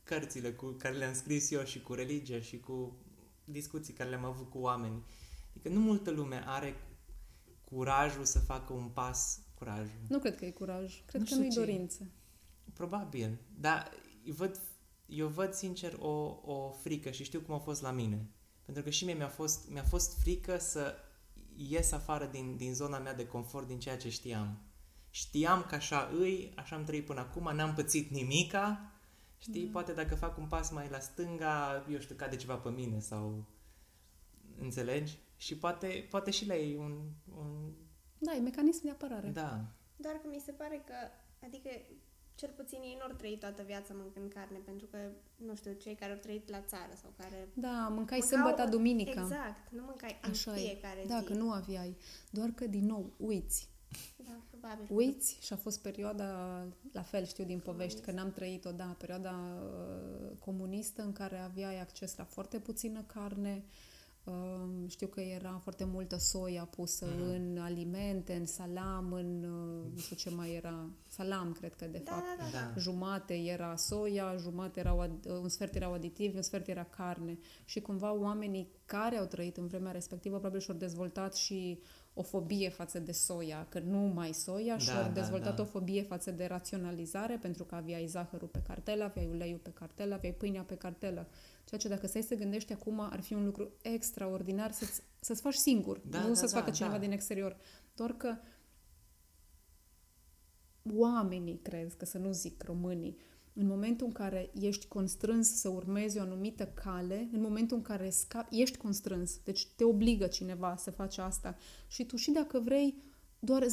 cărțile cu care le-am scris eu și cu religia și cu discuții care le-am avut cu oameni. Adică nu multă lume are curajul să facă un pas, curajul. Nu cred că e curaj, cred nu că nu-i ce. dorință. Probabil, dar eu văd, eu văd sincer o, o frică și știu cum a fost la mine. Pentru că și mie mi-a fost, mi-a fost frică să ies afară din, din zona mea de confort, din ceea ce știam. Știam că așa îi, așa am trăit până acum, n-am pățit nimica Știi, poate dacă fac un pas mai la stânga, eu știu, cade ceva pe mine sau... Înțelegi? Și poate, poate și la ei un, un... Da, e mecanism de apărare. Da. Doar că mi se pare că, adică, cel puțin ei nu au trăit toată viața mâncând carne, pentru că, nu știu, cei care au trăit la țară sau care... Da, mâncai Mâncau- sâmbătă, duminică. Exact, nu mâncai Așa în e. fiecare Da, zi. că nu aveai. Doar că, din nou, uiți. Da, probabil. Uiți și a fost perioada, la fel știu din povești, că n-am trăit-o, da, perioada uh, comunistă în care aveai acces la foarte puțină carne, uh, știu că era foarte multă soia pusă Mhm. în alimente, în salam, în, uh, nu știu ce mai era, salam cred că de Da, fapt. da, da. Da. Jumate era soia, jumate erau, ad- un sfert erau aditivi, un sfert era carne. Și cumva oamenii care au trăit în vremea respectivă probabil și-au dezvoltat și o fobie față de soia, că nu mai soia, și Da, au da, dezvoltat da. o fobie față de raționalizare, pentru că aveai zahărul pe cartelă, aveai uleiul pe cartelă, aveai pâinea pe cartelă. Ceea ce dacă stai să gândești acum ar fi un lucru extraordinar să-ți, să-ți faci singur, Da, nu da, să-ți da, facă cineva da. din exterior. Doar că oamenii, cred că să nu zic românii, în momentul în care ești constrâns să urmezi o anumită cale, în momentul în care scapi, ești constrâns, deci te obligă cineva să faci asta și tu și dacă vrei doar 0,5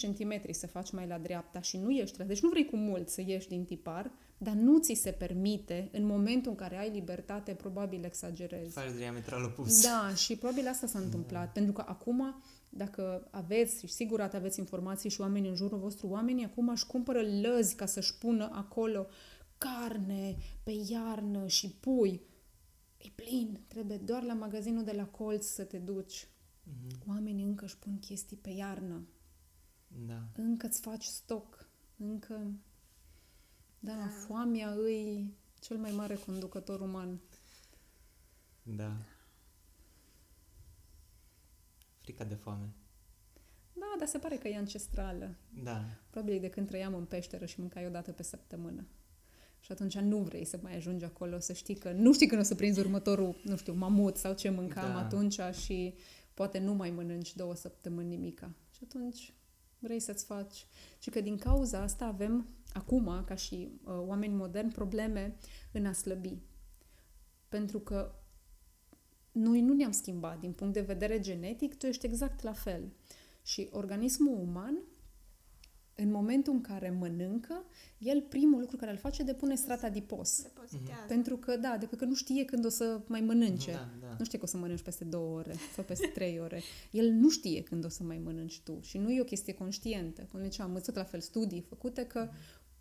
cm să faci mai la dreapta și nu ești la... Deci nu vrei cu mult să ieși din tipar, dar nu ți se permite, în momentul în care ai libertate, probabil exagerezi. Faci diametral opus. Da, și probabil asta s-a întâmplat. Pentru că acum, dacă aveți, și sigur ați aveți informații și oameni în jurul vostru, oamenii acum își cumpără lăzi ca să-și pună acolo carne pe iarnă și pui. E plin, trebuie doar la magazinul de la colț să te duci. Mhm. Oamenii încă își pun chestii pe iarnă. Da. Încă îți faci stoc. Încă... Da, Da. foamea îi cel mai mare conducător uman. Da. Frica de foame. Da, dar se pare că e ancestrală. Da. Probabil de când trăiam în peșteră și mâncai o dată pe săptămână. Și atunci nu vrei să mai ajungi acolo, să știi că nu știi când o să prinzi următorul, nu știu, mamut sau ce mâncam Da. atunci și poate nu mai mănânci două săptămâni nimica. Și atunci vrei să-ți faci. Și că din cauza asta avem acum, ca și uh, oameni moderni, probleme în a slăbi. Pentru că noi nu ne-am schimbat din punct de vedere genetic, tu ești exact la fel. Și organismul uman, în momentul în care mănâncă, el primul lucru care îl face depune strat adipos. Depozitează. Pentru că, da, de că nu știe când o să mai mănânce. Da, da. Nu știe că o să mănânci peste două ore sau peste [laughs] trei ore. El nu știe când o să mai mănânci tu. Și nu e o chestie conștientă. Cum ziceam, am învățat la fel studii făcute că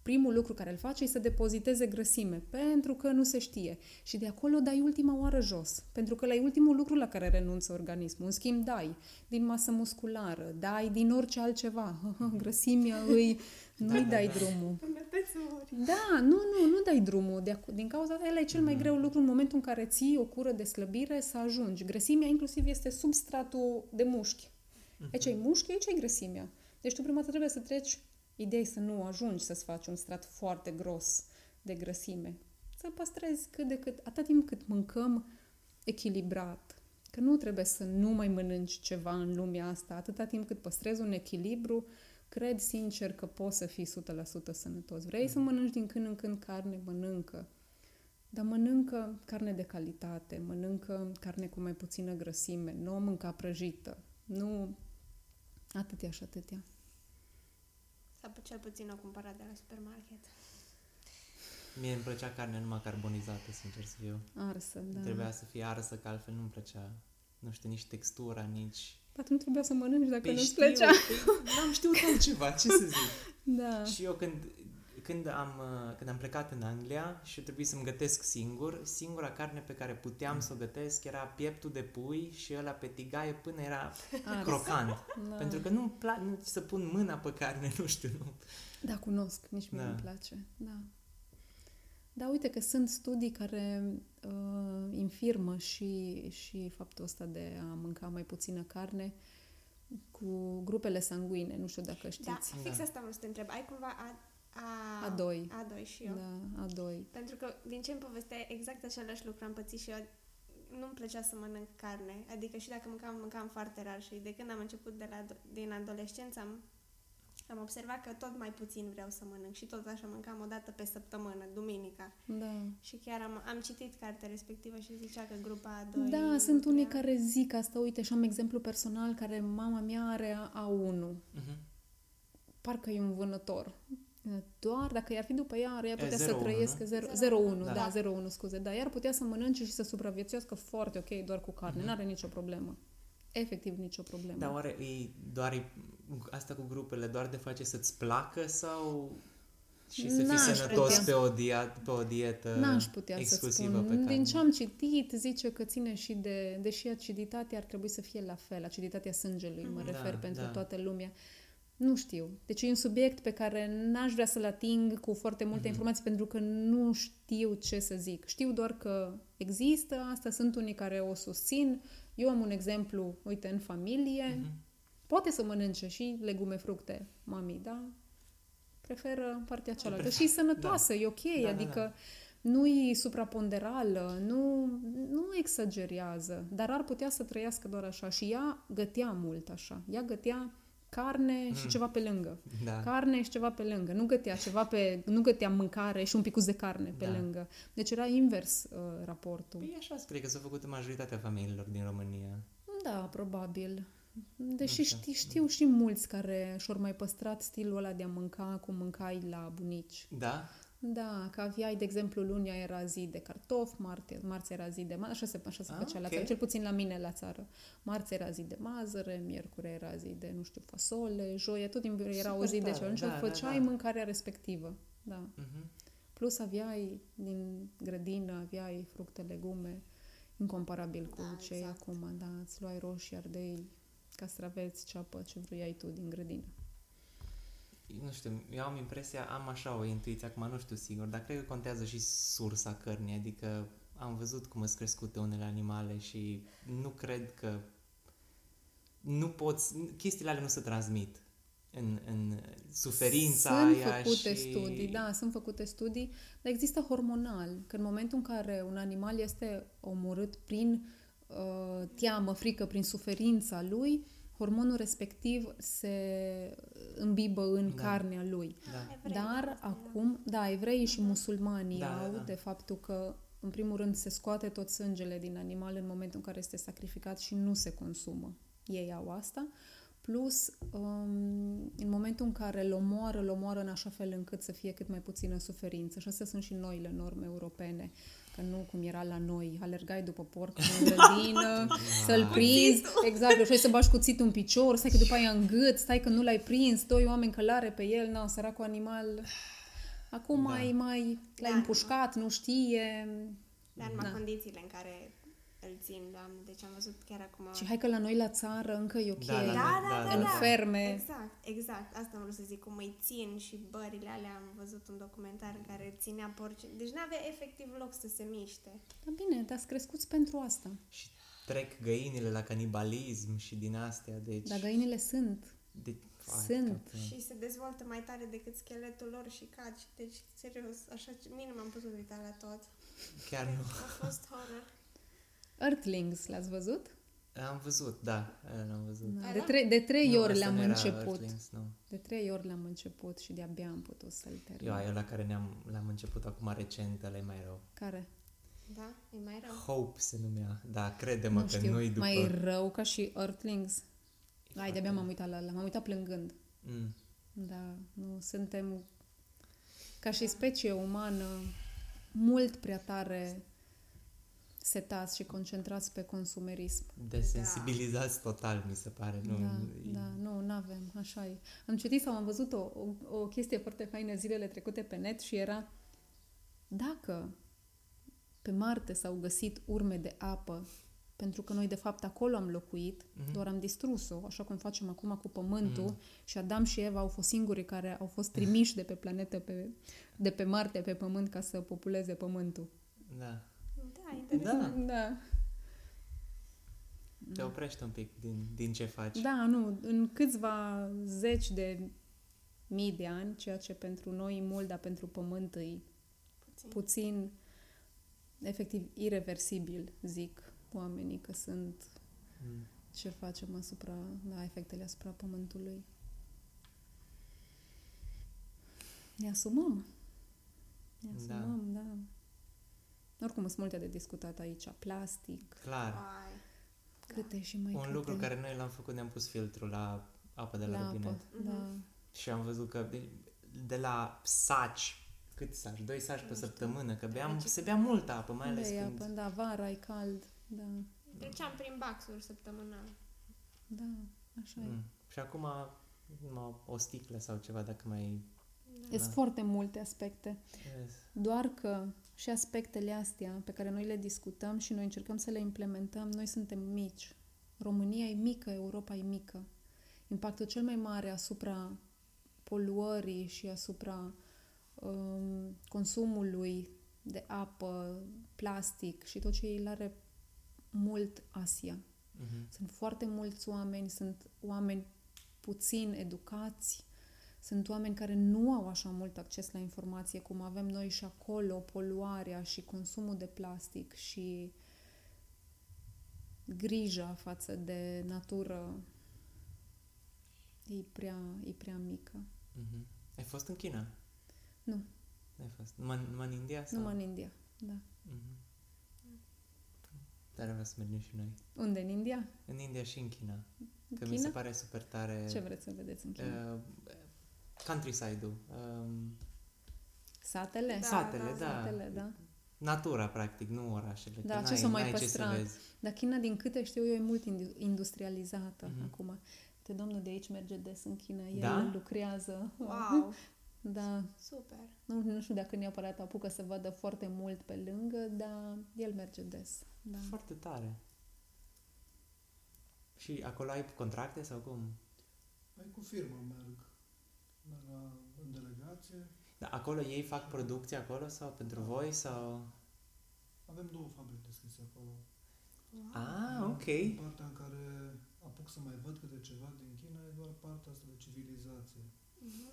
primul lucru care îl face e să depoziteze grăsime, pentru că nu se știe. Și de acolo dai ultima oară jos, pentru că la e ultimul lucru la care renunță organismul. În schimb, dai din masă musculară, dai din orice altceva. [laughs] Grăsimea îi, nu-i Da, da, dai da. drumul. Puteți să mori. Da, nu, nu, nu dai drumul. De ac- din cauza asta, ăla e cel mai greu lucru în momentul în care ții o cură de slăbire să ajungi. Grăsimea inclusiv este sub stratul de mușchi. Aici ai mușchi, aici ai grăsimea. Deci tu prima dată trebuie să treci, ideea e să nu ajungi să-ți faci un strat foarte gros de grăsime. Să păstrezi cât de cât, atât timp cât mâncăm echilibrat. Că nu trebuie să nu mai mănânci ceva în lumea asta, atâta timp cât păstrezi un echilibru, cred sincer că poți să fii 100% sănătos. Vrei să mănânci din când în când carne, mănâncă. Dar mănâncă carne de calitate, mănâncă carne cu mai puțină grăsime, nu o mânca prăjită. Nu atâtea și atâtea. Sau cel puțin o cumpărat de la supermarket. Mie îmi plăcea carnea numai carbonizată, sincer să fiu. Arsă, da. Trebuia să fie arsă, că altfel nu-mi plăcea. Nu știu, nici textura, nici... Poate nu trebuia să mănânci dacă Păi nu-ți știu, plăcea. păi n-am știut altceva, ce să zic. [laughs] Da. Și eu când, când, am, uh, când am plecat în Anglia și trebuie să-mi gătesc singur, singura carne pe care puteam să o gătesc era pieptul de pui și ăla pe tigaie până era Ars. crocant. Da. Pentru că nu-mi place nu, să pun mâna pe carne, [laughs] nu știu, nu. Da, cunosc, nici mie Da. îmi place. Da. Da, uite că sunt studii care uh, infirmă și, și faptul ăsta de a mânca mai puțină carne cu grupele sanguine. Nu știu dacă știți. Da, fix Da. asta vreau să te întreb. Ai cumva A, A, A2. A2 și eu. Da, a doi. Pentru că din ce îmi povestea, exact același lucru am pățit și eu. Nu-mi plăcea să mănânc carne. Adică și dacă mâncam, mâncam foarte rar și de când am început de la, din adolescență am Și am observat că tot mai puțin vreau să mănânc și tot așa mâncam o dată pe săptămână, duminica. Da. Și chiar am, am citit cartea respectivă și zicea că grupa a doi... Da, sunt unii care zic asta. Uite, și am exemplu personal care mama mea are A1. Mhm. Parcă e un vânător. Doar dacă i-ar fi după ea, ea putea să 0-1, trăiesc nu? 0-1, Da. da, 0-1, scuze. Da, iar putea să mănânce și să supraviețuiască foarte ok doar cu carne. Mhm. N-are nicio problemă. Efectiv nicio problemă. Dar oare e doar e, asta cu grupele doar de face să-ți placă sau și să fii N-aș sănătos putea. pe o, dia, pe o dietă N-aș putea să exclusivă spun. pe carne? Din ce am citit, zice că ține și de... Deși aciditatea ar trebui să fie la fel, aciditatea sângelui, mă Da, refer pentru da. toată lumea. Nu știu. Deci e un subiect pe care n-aș vrea să-l ating cu foarte multe Mhm. informații pentru că nu știu ce să zic. Știu doar că există, asta sunt unii care o susțin. Eu am un exemplu, uite, în familie. Mhm. Poate să mănânce și legume, fructe, mami, da? Preferă partea cealaltă. Și e sănătoasă, [laughs] e ok, Da, da, adică nu e supraponderală, nu, nu exagerează, dar ar putea să trăiască doar așa. Și ea gătea mult așa. Ea gătea carne și Mm. ceva pe lângă. Da. Carne și ceva pe lângă. Nu gătea ceva pe... Nu gătea mâncare și un picuț de carne pe Da. lângă. Deci era invers uh, raportul. Păi așa cred că s-a făcut în majoritatea familiilor din România. Da, probabil. Deși Nu știu. știu, știu și mulți care și-au mai păstrat stilul ăla de a mânca cum mâncai la bunici. Da? Da, că aveai, de exemplu, lunia era zi de cartofi, marți, marți era zi de mazăre, așa se, așa se Ah, făcea la ok. țară, cel puțin la mine la țară. Marți era zi de mazăre, miercuri era zi de, nu știu, fasole, joia, tot timpul era o Super zi de tare, ceva. Deci da, da, făceai da. mâncarea respectivă. Da. Mhm. Plus aveai din grădină, aveai fructe, legume, incomparabil cu Da, ce e exact. acum. Da, îți luai roșii, ardei, castraveți, ceapă, ce vrei tu din grădină. Nu știu, eu am impresia, am așa o intuiție, acum nu știu sigur, dar cred că contează și sursa cărnii, adică am văzut cum sunt crescute unele animale și nu cred că nu poți, chestiile alea nu se transmit în, în suferința Sunt aia făcute și... studii, da, sunt făcute studii, dar există hormonal, că în momentul în care un animal este omorât prin uh, teamă, frică, prin suferința lui, hormonul respectiv se îmbibă în Da. carnea lui. Da. Evrei, Dar asta, acum, da, evreii și musulmanii Da, da, au da. de faptul că, în primul rând, se scoate tot sângele din animal în momentul în care este sacrificat și nu se consumă. Ei au asta. Plus, um, în momentul în care îl omoară, îl omoară în așa fel încât să fie cât mai puțină suferință. Și astea sunt și noile norme europene. Că nu cum era la noi, alergai după porc în grădină, [laughs] să-l prinzi, exact, și să bași cuțitul în picior, stai că după aia în gât, stai că nu l-ai prins, doi oameni călare pe el, na, săracul animal. Acum Da. mai, mai l-ai Da. împușcat, nu știe. Dar numai Da. condițiile în care îl țin, doamne. Deci am văzut chiar acum... Și hai că la noi la țară încă e ok. Da, da, Da, da, da, în da. ferme. Exact, exact. Asta am vrut să zic, cum îi țin și bările alea. Am văzut un documentar în care ținea porci. Deci n-avea efectiv loc să se miște. Da, bine, dar crescuți pentru asta. Și trec găinile la canibalism și din astea, deci... Dar găinile sunt. de, Fai, Sunt. tată. Și se dezvoltă mai tare decât scheletul lor și caci. Deci, serios, așa, minim am putut uita la tot. Chiar nu. A fost horror. Earthlings, l-ați văzut? Am văzut, da, aia l-am văzut. Da. Ai De, luat? trei, de trei Nu, ori ăsta le-am nu era început. Earthlings, nu. De trei ori le-am început și de-abia am putut să-l termin. Eu aia la care ne-am, l-am început acum recent, ăla e mai rău. Care? Da? E mai rău. Hope se numea. Da, crede-mă nu că știu, nu-i după... mai rău ca și Earthlings. Ai, foarte de-abia m-am rău. uitat la ăla. M-am uitat plângând. Mm. Da, nu, suntem ca și specie umană mult prea tare setați și concentrați pe consumerism. Desensibilizați total, mi se pare. Nu, da, e- da, nu, nu avem, așa e. Am citit sau am văzut o, o, o chestie foarte faină zilele trecute pe net și era dacă pe Marte s-au găsit urme de apă, pentru că noi de fapt acolo am locuit, Mhm. doar am distrus-o, așa cum facem acum cu Pământul Mhm. și Adam și Eva au fost singurii care au fost trimiși de pe planetă, pe, de pe Marte, pe Pământ, ca să populeze Pământul. Da. Da, interesant. Da. Da. Te oprești un pic din, din ce faci. Da, nu, în câțiva zeci de mii de ani, ceea ce pentru noi e mult, dar pentru pământ e Puțin. puțin, efectiv, irreversibil, zic oamenii că sunt Mm. ce facem asupra, da, efectele asupra pământului. Ne asumăm. Ne asumăm, da. da. Oricum sunt multe de discutat aici. Plastic. Clar. Ai. Câte și mai Un câte. lucru care noi l-am făcut, ne-am pus filtrul la apă de la, la robinet. apă. Da. Și am văzut că de, de la saci, cât saci? Doi saci pe săptămână, că beam, Deci- se bea multă apă, mai ales Bei când... apă, da, vara e cald. Da, Treceam prin baxuri săptămânal. da, așa e. Mm. Și acum numai o sticlă sau ceva, dacă mai... Sunt Da. foarte multe aspecte. Yes. Doar că și aspectele astea pe care noi le discutăm și noi încercăm să le implementăm, noi suntem mici. România e mică, Europa e mică. Impactul cel mai mare asupra poluării și asupra um, consumului de apă, plastic și tot ce îl are mult Asia. Mhm. Sunt foarte mulți oameni, sunt oameni puțin educați, sunt oameni care nu au așa mult acces la informație cum avem noi și acolo, poluarea și consumul de plastic și grija față de natură e prea, e prea mică. Mhm. Ai fost în China? Nu. Ai fost. Numai, numai în India? Sau? Numai în India. Da. Mhm. Dar vreau să mergem și noi. Unde? În India? În India și în China. În Că China? mi se pare super tare... Ce vreți să vedeți în China? Uh, countryside-ul. Um, Satele? Da, satele, da, da. Satele, da. natura, practic, nu orașele. Da, că ce n-ai- să mai n-ai ce păstra? să vezi. Dar China, din câte știu eu, e mult indu- industrializată Mhm. acum. Te domnul de aici merge des în China. El Da? lucrează. Wow, [laughs] Da. super. Nu, nu știu dacă neapărat apucă să vadă foarte mult pe lângă, dar el merge des. Da. Foarte tare. Și acolo ai contracte sau cum? Ai cu firma merg. Merg la, în delegație. Da, acolo ei fac producție acolo sau pentru Da. voi sau... Avem două fabrici deschise acolo. Ah, În- ok. În partea în care apuc să mai văd câte ceva din China e doar partea asta de civilizație. Mhm.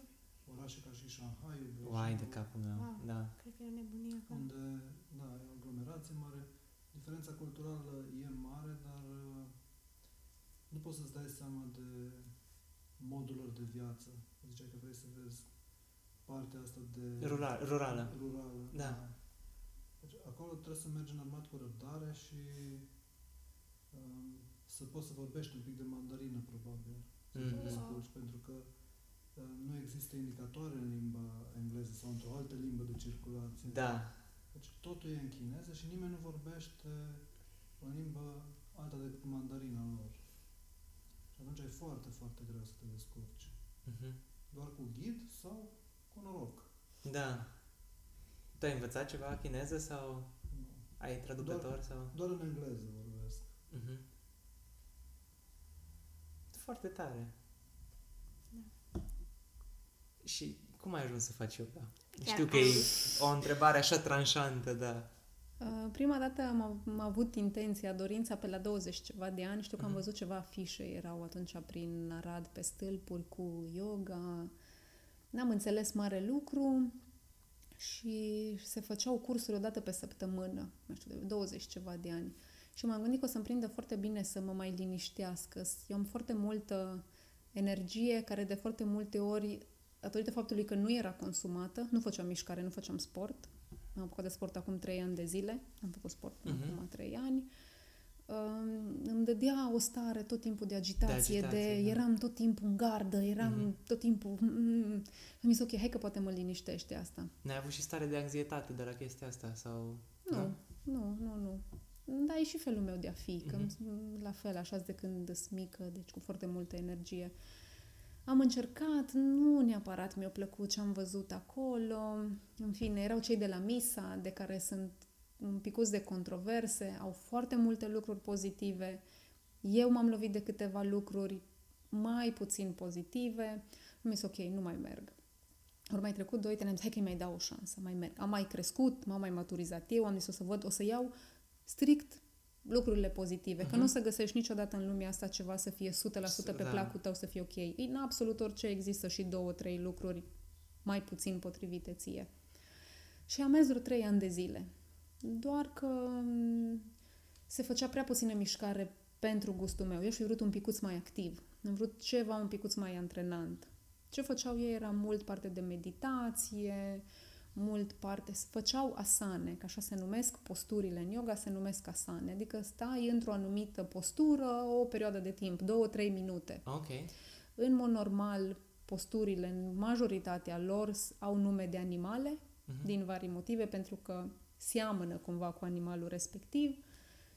Orașe ca și Shanghai, Uai de capul meu, Wow. da. Cred că e o nebunie acolo. unde, da, e o aglomerație mare. Diferența culturală e mare, dar uh, nu poți să-ți dai seama de modul lor de viață. Ziceai că vrei să vezi partea asta de... Rural, rurală. Rurală, Da. Deci acolo trebuie să mergi înarmat cu răbdare și um, să poți să vorbești un pic de mandarină, probabil. Să te Mhm. descurci, pentru că uh, nu există indicatoare în limba engleză sau într-o altă limbă de circulație. Da. Deci totul e în chineză și nimeni nu vorbește o limbă alta decât mandarina lor. Și atunci e foarte, foarte greu să te descurci. Mhm. Doar cu ghid sau cu noroc. Da. Tu ai învățat ceva chineză sau Nu. ai traducător sau... Doar în engleză vorbesc. Mhm. Foarte tare. Și cum ai ajuns să faci yoga? Chiar Știu că am. e o întrebare așa tranșantă, da. Uh, Prima dată am, av- am avut intenția, dorința pe la 20 ceva de ani. Știu că am Mhm. văzut ceva afișe, erau atunci prin Arad pe stâlpuri cu yoga. N-am înțeles mare lucru și se făceau cursuri o dată pe săptămână, nu știu, de 20 ceva de ani. Și m-am gândit că o să-mi prindă foarte bine să mă mai liniștească. Eu am foarte multă energie care de foarte multe ori, datorită faptului că nu era consumată, nu făceam mișcare, nu făceam sport, am apucat de sport acum 3 ani de zile, am făcut sport până Mhm. acum 3 ani, um, îmi dădea o stare tot timpul de agitație, de, agitație, da. eram tot timpul în gardă, eram Mhm. tot timpul... Mm, am zis, ok, hai că poate mă liniștește asta. N-ai avut și stare de anxietate de la chestia asta sau... Nu, nu, nu, nu. Dar e și felul meu de a fi, că Mhm. la fel, așa de când sunt mică, deci cu foarte multă energie. Am încercat, nu neapărat mi-a plăcut ce am văzut acolo. În fine, erau cei de la Misa, de care sunt un picuț de controverse, au foarte multe lucruri pozitive. Eu m-am lovit de câteva lucruri mai puțin pozitive. Am zis, ok, nu mai merg. Ori mai trecut 2 ani, am zis, hai că mai dau o șansă, mai merg. Am mai crescut, m-am mai maturizat eu, am zis o să văd, o să iau strict lucrurile pozitive, că Mhm. nu o să găsești niciodată în lumea asta ceva să fie 100% pe Da. placul tău, să fie ok. În absolut orice există și două, trei lucruri mai puțin potrivite ție. Și am mers vreo trei ani de zile. Doar că m, se făcea prea puțină mișcare pentru gustul meu. Eu și vrut un picuț mai activ. Am vrut ceva un picuț mai antrenant. Ce făceau ei era mult parte de meditație, mult parte, făceau asane, că așa se numesc posturile în yoga, se numesc asane, adică stai într-o anumită postură o perioadă de timp, două, trei minute. Ok. În mod normal, posturile, în majoritatea lor, au nume de animale, uh-huh. din vari motive, pentru că seamănă cumva cu animalul respectiv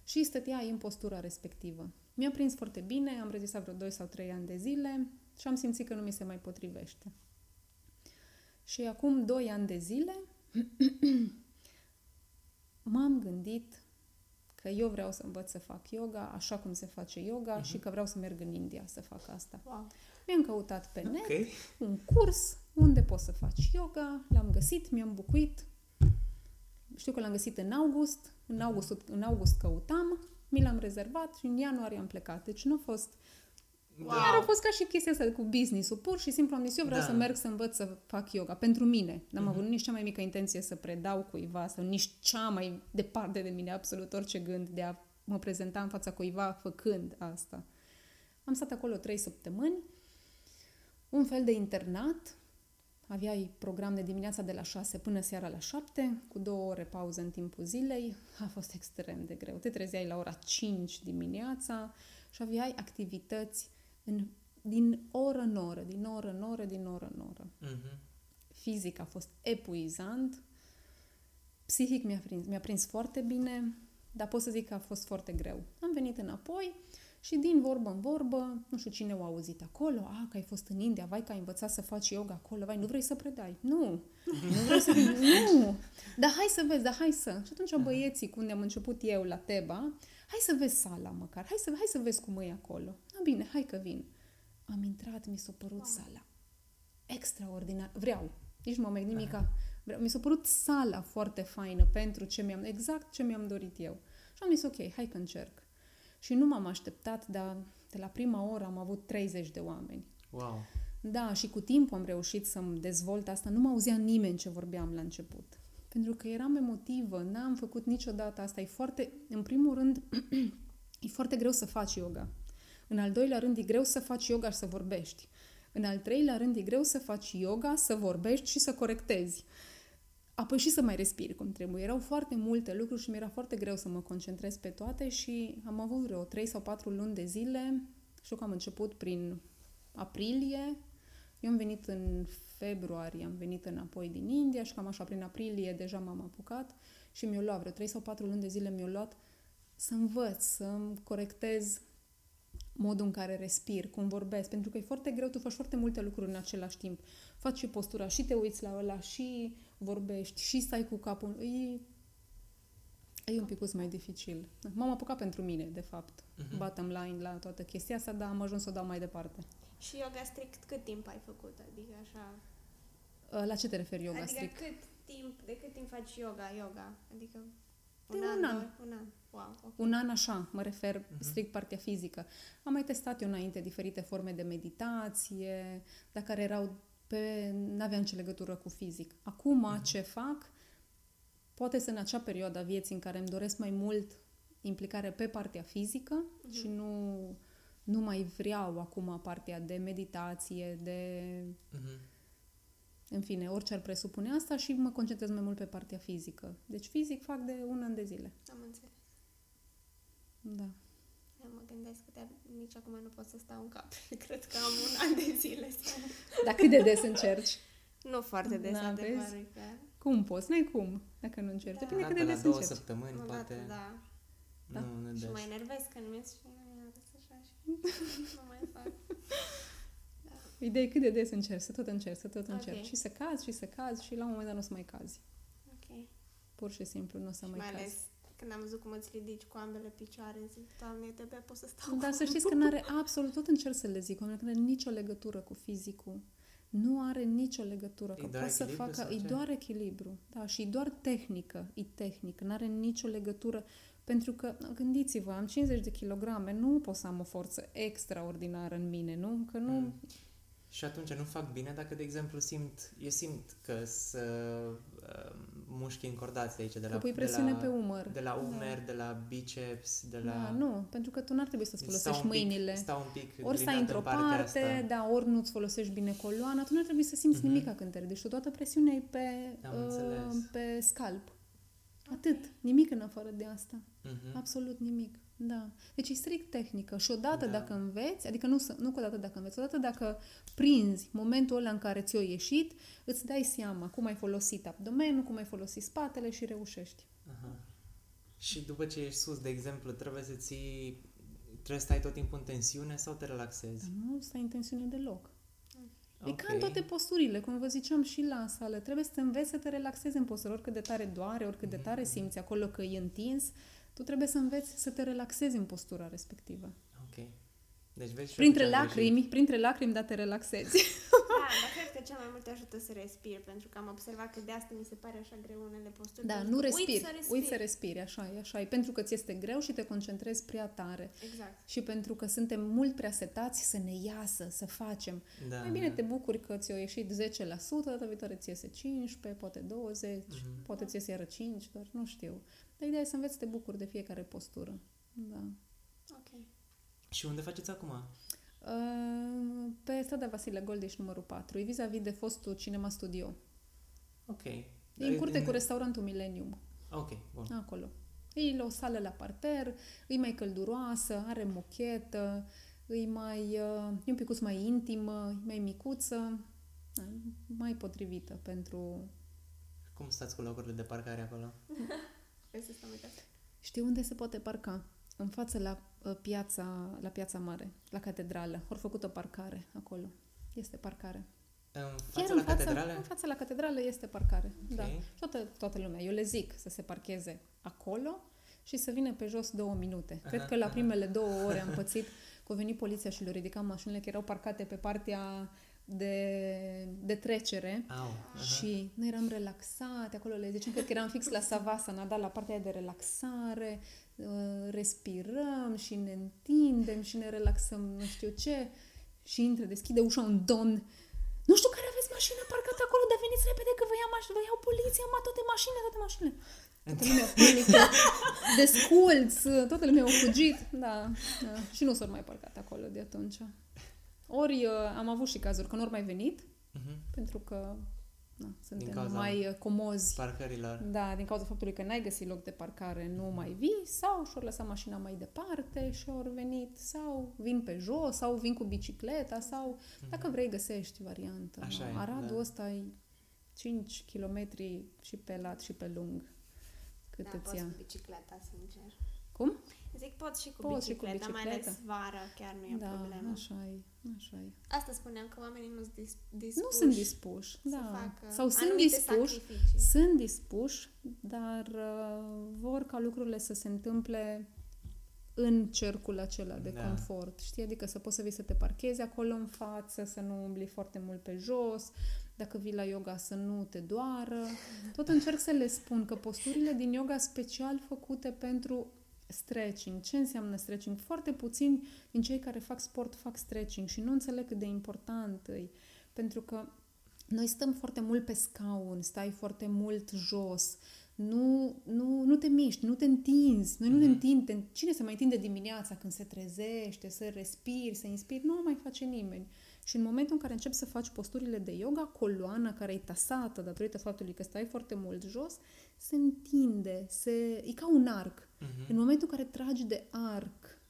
și stăteai în postura respectivă. Mi-a prins foarte bine, am rezistat vreo 2 sau 3 ani de zile și am simțit că nu mi se mai potrivește. Și acum 2 ani de zile [clears throat] m-am gândit că eu vreau să învăț să fac yoga așa cum se face yoga uh-huh. și că vreau să merg în India să fac asta. Wow. Mi-am căutat pe net Ok. un curs unde poți să faci yoga, l-am găsit, mi-am bucuit. Știu că l-am găsit în august, în august, în august căutam, mi l-am rezervat și în ianuarie am plecat. Deci nu a fost... Wow. Chiar a fost ca și chestia asta cu business-ul. Pur și simplu am zis, eu vreau Da. să merg să învăț să fac yoga. Pentru mine. N-am avut nici cea mai mică intenție să predau cuiva sau nici cea mai departe de mine absolut orice gând de a mă prezenta în fața cuiva făcând asta. Am stat acolo trei săptămâni, un fel de internat, aveai program de dimineața de la 6 până seara la 7, cu două ore pauză în timpul zilei. A fost extrem de greu. Te trezeai la ora 5 dimineața și aveai activități în, din oră în oră, din oră în oră, din oră în oră. Mhm. Fizic a fost epuizant, psihic mi-a prins, mi-a prins foarte bine, dar pot să zic că a fost foarte greu. Am venit înapoi și din vorbă în vorbă, nu știu cine o auzit acolo, a, că ai fost în India, vai că ai învățat să faci yoga acolo, vai, nu vrei să predai? Nu, [laughs] nu vrei să... Nu! Dar hai să vezi, dar hai să... Și atunci băieții, cu unde am început eu la Teba, hai să vezi sala măcar, hai să, hai să vezi cum e acolo. Na bine, hai că vin. Am intrat, mi s-a părut sala extraordinar. Vreau. Nici nu mă mai nimica. Vreau. Mi s-a părut sala foarte faină pentru ce mi-am, exact ce mi-am dorit eu. Și am zis, ok, hai că încerc. Și nu m-am așteptat, dar de la prima oră am avut 30 de oameni. Wow. Da, și cu timpul am reușit să-mi dezvolt asta. Nu mă auzea nimeni ce vorbeam la început. Pentru că eram emotivă, n-am făcut niciodată asta. E foarte, în primul rând, [clears throat] e foarte greu să faci yoga. În al doilea rând, e greu să faci yoga și să vorbești. În al treilea rând, e greu să faci yoga, să vorbești și să corectezi. Apoi și să mai respiri cum trebuie. Erau foarte multe lucruri și mi-era foarte greu să mă concentrez pe toate și am avut vreo 3 sau 4 luni de zile. Știu că am început prin aprilie. Eu am venit în februarie, am venit înapoi din India și cam așa prin aprilie deja m-am apucat și mi-o luat vreo 3 sau 4 luni de zile mi-o luat să învăț, să corectez modul în care respir, cum vorbesc, pentru că e foarte greu, tu faci foarte multe lucruri în același timp. Faci și postura, și te uiți la ăla, și vorbești, și stai cu capul. E, e un pic mai dificil. M-am apucat pentru mine, de fapt. Mhm. Bottom line la toată chestia asta, dar am ajuns să o dau mai departe. Și yoga strict cât timp ai făcut? Adică așa... La ce te referi yoga adică strict? cât timp, de cât timp faci yoga, yoga? Adică De un, un an, an. doi- un an. Wow, ok. Un an așa, mă refer Mhm. strict partea fizică. Am mai testat eu înainte diferite forme de meditație, dar care erau pe... n-aveau nicio legătură cu fizic. Acum ce fac, poate să în acea perioadă a vieții în care îmi doresc mai mult implicare pe partea fizică și nu, nu mai vreau acum partea de meditație, de Mhm. În fine, orice ar presupune asta și mă concentrez mai mult pe partea fizică. Deci fizic fac de un an de zile. Am înțeles. Da. Eu mă gândesc că de- nici acum nu pot să stau în cap. [laughs] Cred că am un an de zile să... Dar cât de des încerci? Nu foarte des, Da, adevărul vezi? e că... Cum poți? N-ai cum, dacă nu încerci. Da. Depinde cât Dată de la des două încerci. săptămâni, O poate dată, da. Da. nu ne Și des. mă enervez când mi și nu iarăs așa și nu [laughs] mai fac. Ideea e cât de des încerci, să tot încerci, să tot Ok. încerci. Și să cazi, și să cazi și la un moment dat nu o să mai cazi. Ok. Pur și simplu nu o să Și mai, mai ales cazi. când am văzut cum îți ridici cu ambele picioare, zic, Doamne, eu de pot să stau Dar să știți că nu are absolut, tot încerc să le zic, oamenilor, că nu are nicio legătură cu fizicul. Nu are nicio legătură. E Că doar poate să echilibru facă, sau e ce? doar echilibru. Da, și e doar tehnică, e tehnică, nu are nicio legătură. Pentru că, gândiți-vă, am 50 de kilograme, nu pot să am o forță extraordinară în mine, nu? Că nu... Mm. Și atunci nu fac bine dacă, de exemplu, simt, eu simt că să uh, mușchi încordați de aici, de la, Că pui de presiune la, pe umăr. de la umer, de la biceps, de la... Da, nu, pentru că tu n-ar trebui să-ți Stau folosești un pic- mâinile. Stau un pic Ori stai grindat într-o în partea parte, asta. da, ori nu-ți folosești bine coloana, tu nu ar trebui să simți Mhm. nimic când te ridici. Tu toată presiunea e pe, Am uh, înțeles. pe scalp. Atât. Nimic în afară de asta. Mhm. Absolut nimic. Da. Deci e strict tehnică și odată Da. dacă înveți, adică nu, să- nu că odată dacă înveți, odată dacă prinzi momentul ăla în care ți-o ieșit, îți dai seama cum ai folosit abdomenul, cum ai folosit spatele și reușești. Aha. Și după ce ești sus, de exemplu, trebuie să ții... Trebuie să stai tot timpul în tensiune sau te relaxezi? Dar nu stai în tensiune deloc. E Ok. ca în toate posturile, cum vă ziceam și la sală. Trebuie să te înveți să te relaxezi în postură, oricât de tare doare, oricât de tare simți acolo că e întins, tu trebuie să înveți să te relaxezi în postura respectivă. Ok. Deci vezi și eu Printre ce am lacrimi, printre lacrimi, dar te relaxezi. Da, [laughs] dar cred că cel mai mult te ajută să respiri, pentru că am observat că de asta mi se pare așa greu unele posturi. Da, pentru nu că respiri. Uit să respiri. Uit să respiri, așa e, așa e. Pentru că ți este greu și te concentrezi prea tare. Exact. Și pentru că suntem mult prea setați să ne iasă, să facem. Da, Mai bine da. te bucuri că ți-o ieșit 10%, data viitoare ți iese 15, poate 20, Mhm. poate ți iese iară 5, dar nu știu. Dar ideea e să înveți să te bucuri de fiecare postură. Da. Ok. Și unde faceți acum? Uh, Pe strada Vasile Goldiș, numărul 4, e vis-a-vis de fostul Cinema Studio. Ok. E în curte cu restaurantul Millennium. Ok, bun. Acolo. E la o sală la parter, e mai călduroasă, are mochetă, e mai, uh, e un picuț mai intimă, e mai micuță, da, mai potrivită pentru... Cum stați cu locurile de parcare acolo? [laughs] Vrei să stăm uitați? Știi unde se poate parca? În față la uh, piața, la piața mare, la catedrală. Au făcut o parcare acolo. Este parcare. În Chiar fața în la față, catedrale? în fața la catedrală este parcare. Ok. Da. Și toată, toată lumea. Eu le zic să se parcheze acolo și să vină pe jos două minute. Aha, Cred că la aha. primele două ore am pățit că a venit poliția și le-a ridicat mașinile care erau parcate pe partea de, de trecere. Au. aha. Și noi eram relaxate, acolo le zicem, cred că eram fix la Savasana, da, la partea aia de relaxare, uh, respirăm și ne întindem și ne relaxăm nu știu ce și intră, deschide ușa un domn nu știu care aveți mașină parcată acolo, dar veniți repede că vă ia mașină, vă iau poliția, mă, toate mașinile, toate mașinile. Toată lumea panică, desculț, toată lumea a fugit, da, da. Și nu s-au mai parcat acolo de atunci. Ori uh, am avut și cazuri că nu ori mai venit, Mhm. pentru că na, suntem cauza mai uh, comozi. Parcărilor. Da, din cauza faptului că n-ai găsit loc de parcare, nu mai vii, sau și-or lăsat mașina mai departe și-or venit, sau vin pe jos, sau vin cu bicicleta, sau dacă vrei găsești varianta. Mhm. Așa no? e, Aradul da. ăsta e 5 km și pe lat și pe lung. Cât da, îți poți ia. cu bicicleta, sincer. Cum? Zic, pot și cu Poți și cu bicicleta, mai bicicleta. ales vara, chiar nu e da, problemă. așa e, așa e. Asta spuneam, că oamenii nu sunt dis- dispuși Nu sunt dispuși, să da. facă Sau sunt anumite dispuși, sacrificii. Sunt dispuși, dar uh, vor ca lucrurile să se întâmple în cercul acela de Da. confort. Știi? Adică să poți să vii să te parchezi acolo în față, să nu umbli foarte mult pe jos, dacă vii la yoga să nu te doară. Tot încerc să le spun că posturile din yoga special făcute pentru stretching. Ce înseamnă stretching? Foarte puțini din cei care fac sport fac stretching și nu înțeleg cât de important e. Pentru că noi stăm foarte mult pe scaun, stai foarte mult jos, nu, nu, nu te miști, nu te întinzi, noi nu ne Mhm. întindem. Cine se mai întinde dimineața când se trezește, să respiri, să inspiri? Nu o mai face nimeni. Și în momentul în care începi să faci posturile de yoga, coloana care e tasată datorită faptului că stai foarte mult jos, se întinde, se... e ca un arc. Mhm. În momentul în care tragi de arc,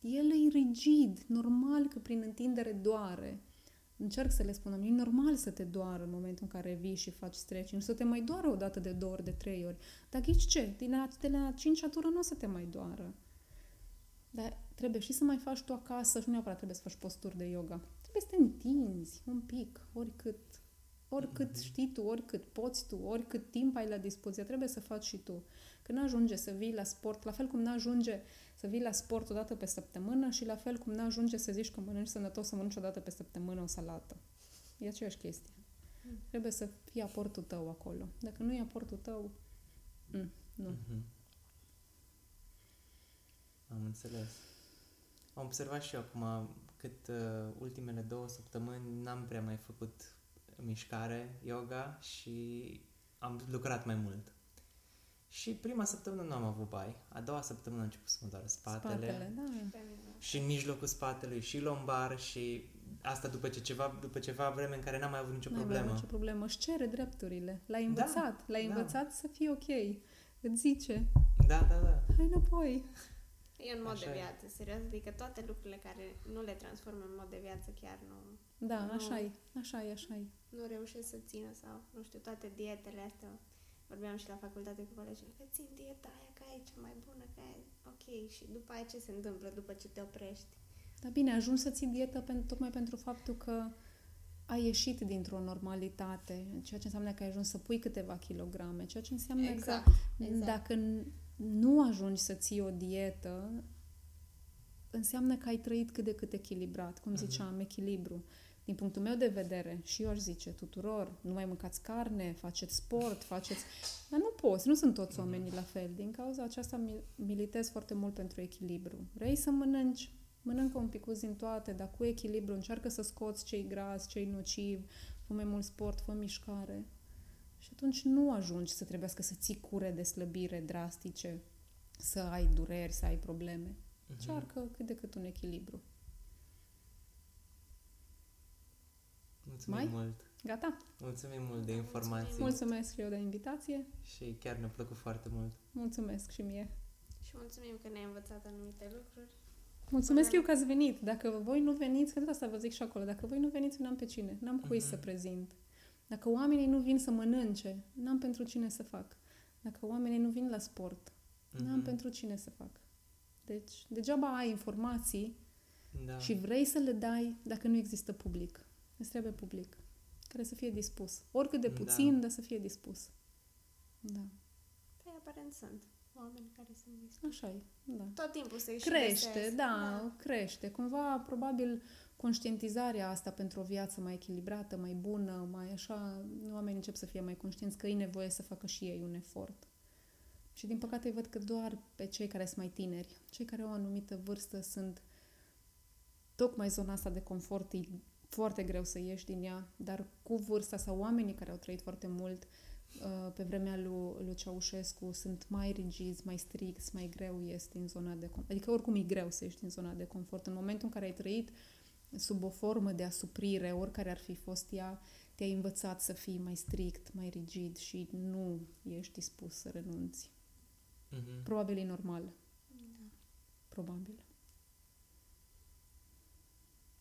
el e rigid, normal că prin întindere doare. Încerc să le spun, e normal să te doară în momentul în care vii și faci stretching, să te mai doară o dată de două ori, de trei ori. Dar ghici ce? Din la, de la cincea tură nu o să te mai doară. Dar trebuie și să mai faci tu acasă și nu neapărat trebuie să faci posturi de yoga. Trebuie să te întinzi un pic, oricât. Oricât știi tu, oricât poți tu, oricât timp ai la dispoziție, trebuie să faci și tu. Că nu ajunge să vii la sport, la fel cum nu ajunge să vii la sport o dată pe săptămână și la fel cum nu ajunge să zici că mănânci sănătos să mănânci o dată pe săptămână o salată. E aceeași chestie. Trebuie să fie aportul tău acolo. Dacă nu e aportul tău, mm, nu. Mhm. Am înțeles. Am observat și eu acum cât uh, ultimele două săptămâni n-am prea mai făcut mișcare, yoga și am lucrat mai mult. Și prima săptămână nu am avut bai. A doua săptămână am început să mă doară spatele. Spatele, da. Și în mijlocul spatelui, și lombar, și asta după, ce ceva, după ceva vreme în care n-am mai avut nicio N-ai problemă. avut nicio problemă. Își cere drepturile. L-ai învățat. Da, L-ai da. învățat să fie ok. Îți zice, Da, da, da. hai înapoi. E un mod Așa de e. viață, serios. Adică toate lucrurile care nu le transformă în mod de viață chiar nu, Da, Nu. așa e, așa e, așa e. nu reușesc să țină sau, nu știu, toate dietele astea. Vorbeam și la facultate cu colegii că țin dieta aia, că aia e cea mai bună, că aia e ok. Și după aia ce se întâmplă după ce te oprești? Dar bine, ajungi să ții dietă pen, tocmai pentru faptul că ai ieșit dintr-o normalitate, ceea ce înseamnă că ai ajuns să pui câteva kilograme, ceea ce înseamnă Exact, că exact. dacă n- nu ajungi să ții o dietă, înseamnă că ai trăit cât de cât echilibrat, cum Mhm. ziceam, echilibru. Din punctul meu de vedere, și eu aș zice tuturor, nu mai mâncați carne, faceți sport, faceți... Dar nu poți, nu sunt toți oamenii la fel. Din cauza aceasta mi- militez foarte mult pentru echilibru. Vrei să mănânci, mănâncă un pic din toate, dar cu echilibru, încearcă să scoți cei gras, cei nocivi, fă mai mult sport, fă mișcare. Și atunci nu ajungi să trebuiască să ții cure de slăbire drastice, să ai dureri, să ai probleme. Mhm. Încearcă cât de cât un echilibru. Mulțumim Mai? mult. Gata? Mulțumim mult de informații. Mulțumesc și eu de invitație. Și chiar ne-a plăcut foarte mult. Mulțumesc și mie. Și mulțumim că ne-ai învățat anumite lucruri. Mulțumesc eu că ați venit. Dacă voi nu veniți, că tot asta vă zic și acolo, dacă voi nu veniți, n-am pe cine. N-am cui Mhm. să prezint. Dacă oamenii nu vin să mănânce, n-am pentru cine să fac. Dacă oamenii nu vin la sport, n-am Mhm. pentru cine să fac. Deci, degeaba ai informații Da. și vrei să le dai dacă nu există public. Îți trebuie public care să fie dispus. Oricât de Da. puțin, dar să fie dispus. Da, Păi aparent sunt oameni care sunt dispuși. așa e. Da. Tot timpul se și Crește, găsesc. da, da, crește. Cumva, probabil, conștientizarea asta pentru o viață mai echilibrată, mai bună, mai așa, oamenii încep să fie mai conștienți că e nevoie să facă și ei un efort. Și din păcate îi văd că doar pe cei care sunt mai tineri, cei care au o anumită vârstă sunt tocmai zona asta de confort, e foarte greu să ieși din ea, dar cu vârsta sau oamenii care au trăit foarte mult uh, pe vremea lui, lui Ceaușescu sunt mai rigizi, mai stricți, mai greu ies din zona de confort. Adică oricum e greu să ieși din zona de confort. În momentul în care ai trăit sub o formă de asuprire, oricare ar fi fost ea, te-ai învățat să fii mai strict, mai rigid și nu ești dispus să renunți. Mhm. Probabil e normal. Probabil.